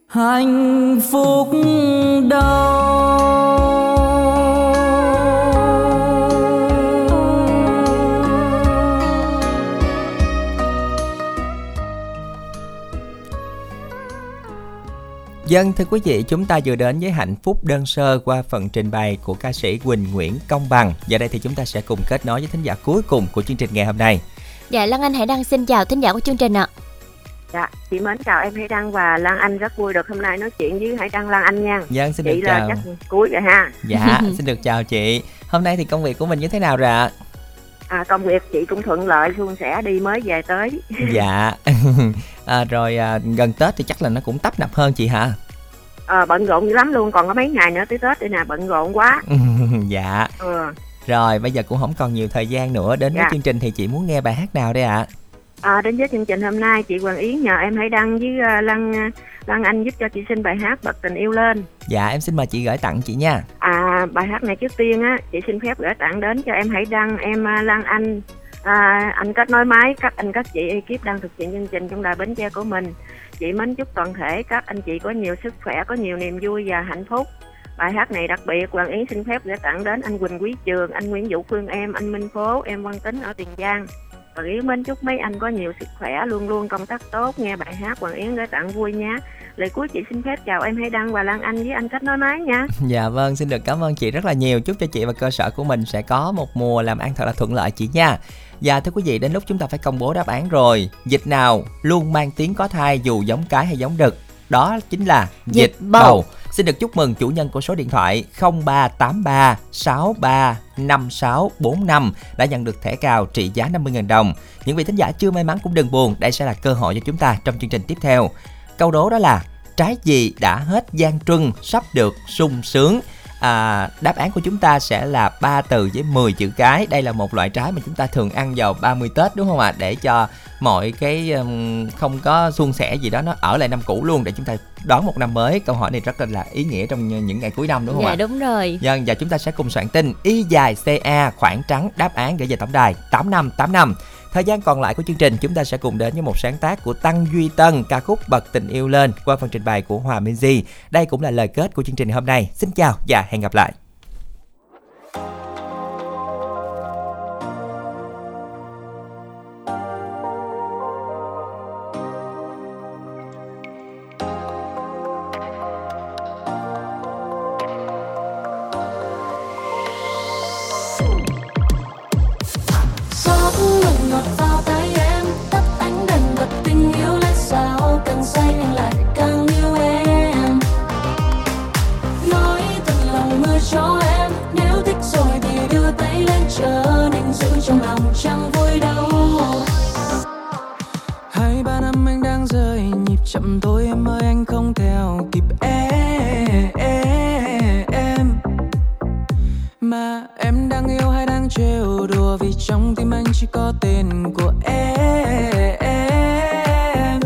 Hạnh phúc đâu Dân thưa quý vị, chúng ta vừa đến với hạnh phúc đơn sơ qua phần trình bày của ca sĩ Quỳnh Nguyễn Công Bằng. Giờ đây thì chúng ta sẽ cùng kết nối với thính giả cuối cùng của chương trình ngày hôm nay. Dạ Lan Anh hãy đăng xin chào thính giả của chương trình ạ. Dạ, chị mến chào em Hải Đăng và Lan Anh rất vui được hôm nay nói chuyện với Hải Đăng Lan Anh nha. Dân xin chị được là chào. chắc cuối rồi ha. Dạ, <laughs> xin được chào chị. Hôm nay thì công việc của mình như thế nào rồi ạ? À, công việc chị cũng thuận lợi suôn sẻ đi mới về tới. Dạ. <laughs> à, rồi à, gần Tết thì chắc là nó cũng tấp nập hơn chị hả? À, bận rộn dữ lắm luôn, còn có mấy ngày nữa tới Tết đây nè, bận rộn quá. <laughs> dạ. Ừ. Rồi bây giờ cũng không còn nhiều thời gian nữa đến với Dạ. chương trình thì chị muốn nghe bài hát nào đây ạ? À, đến với chương trình hôm nay chị Hoàng Yến nhờ em hãy đăng với ờ, Lăng Lăng Anh giúp cho chị xin bài hát bật tình yêu lên. Dạ em xin mời chị gửi tặng chị nha. À bài hát này trước tiên á chị xin phép gửi tặng đến cho em hãy đăng em à, Lan Anh à, anh kết nối máy các anh các chị ekip đang thực hiện chương trình trong đài Bến Tre của mình. Chị mến chúc toàn thể các anh chị có nhiều sức khỏe, có nhiều niềm vui và hạnh phúc. Bài hát này đặc biệt Hoàng Yến xin phép gửi tặng đến anh Quỳnh Quý Trường, anh Nguyễn Vũ Phương em, anh Minh Phố, em Văn Tính ở Tiền Giang. Hoàng Yến mến chúc mấy anh có nhiều sức khỏe, luôn luôn công tác tốt, nghe bài hát Hoàng Yến gửi tặng vui nhé. Lời cuối chị xin phép chào em Hay Đăng và Lan Anh với anh Cách Nói máy nha. <laughs> Dạ vâng, xin được cảm ơn chị rất là nhiều. Chúc cho chị và cơ sở của mình sẽ có một mùa làm ăn thật là thuận lợi chị nha. Và thưa quý vị, đến lúc chúng ta phải công bố đáp án rồi. Dịch nào luôn mang tiếng có thai dù giống cái hay giống đực? Đó chính là dịch, Dịch bầu. bầu. Xin được chúc mừng chủ nhân của số điện thoại 0383 63 5645 đã nhận được thẻ cào trị giá 50.000 đồng. Những vị thính giả chưa may mắn cũng đừng buồn, đây sẽ là cơ hội cho chúng ta trong chương trình tiếp theo. Câu đố đó là trái gì đã hết gian truân sắp được sung sướng À, đáp án của chúng ta sẽ là ba từ với 10 chữ cái đây là một loại trái mà chúng ta thường ăn vào 30 Tết đúng không ạ để cho mọi cái um, không có suôn sẻ gì đó nó ở lại năm cũ luôn để chúng ta đón một năm mới câu hỏi này rất là, ý nghĩa trong những ngày cuối năm đúng không Dạ ạ đúng rồi. Vâng, và chúng ta sẽ cùng soạn tin Y dài CA khoảng trắng đáp án gửi về tổng đài 8585. Thời gian còn lại của chương trình, chúng ta sẽ cùng đến với một sáng tác của Tăng Duy Tân, ca khúc Bật tình yêu lên qua phần trình bày của Hòa Minh Di. Đây cũng là lời kết của chương trình hôm nay. Xin chào và hẹn gặp lại. Chậm thôi em ơi anh không theo kịp em. Mà em đang yêu hay đang trêu đùa vì trong tim anh chỉ có tên của em.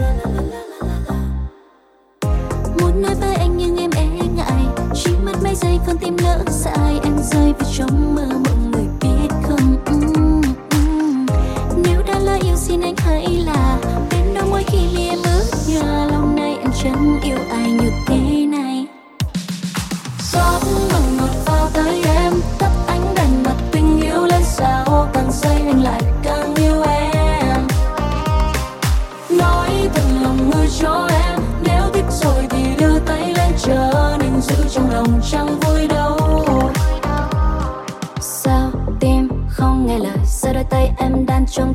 Muốn nói với anh nhưng em e ngại. Chỉ mất mấy giây con tim lỡ dại. Em rơi vào trong mơ mộng người biết không? Ừ, ừ, ừ. Nếu đã lỡ yêu xin anh hãy là chẳng yêu ai như thế này? Gió mừng ngọt vào tới em tắt ánh đèn bật tình yêu lên sao càng say anh lại càng yêu em. Nói thật lòng người cho em, nếu thích rồi thì đưa tay lên chờ nên giữ trong lòng chẳng vui đâu. Sao tim không nghe lời giờ đôi tay em đan trong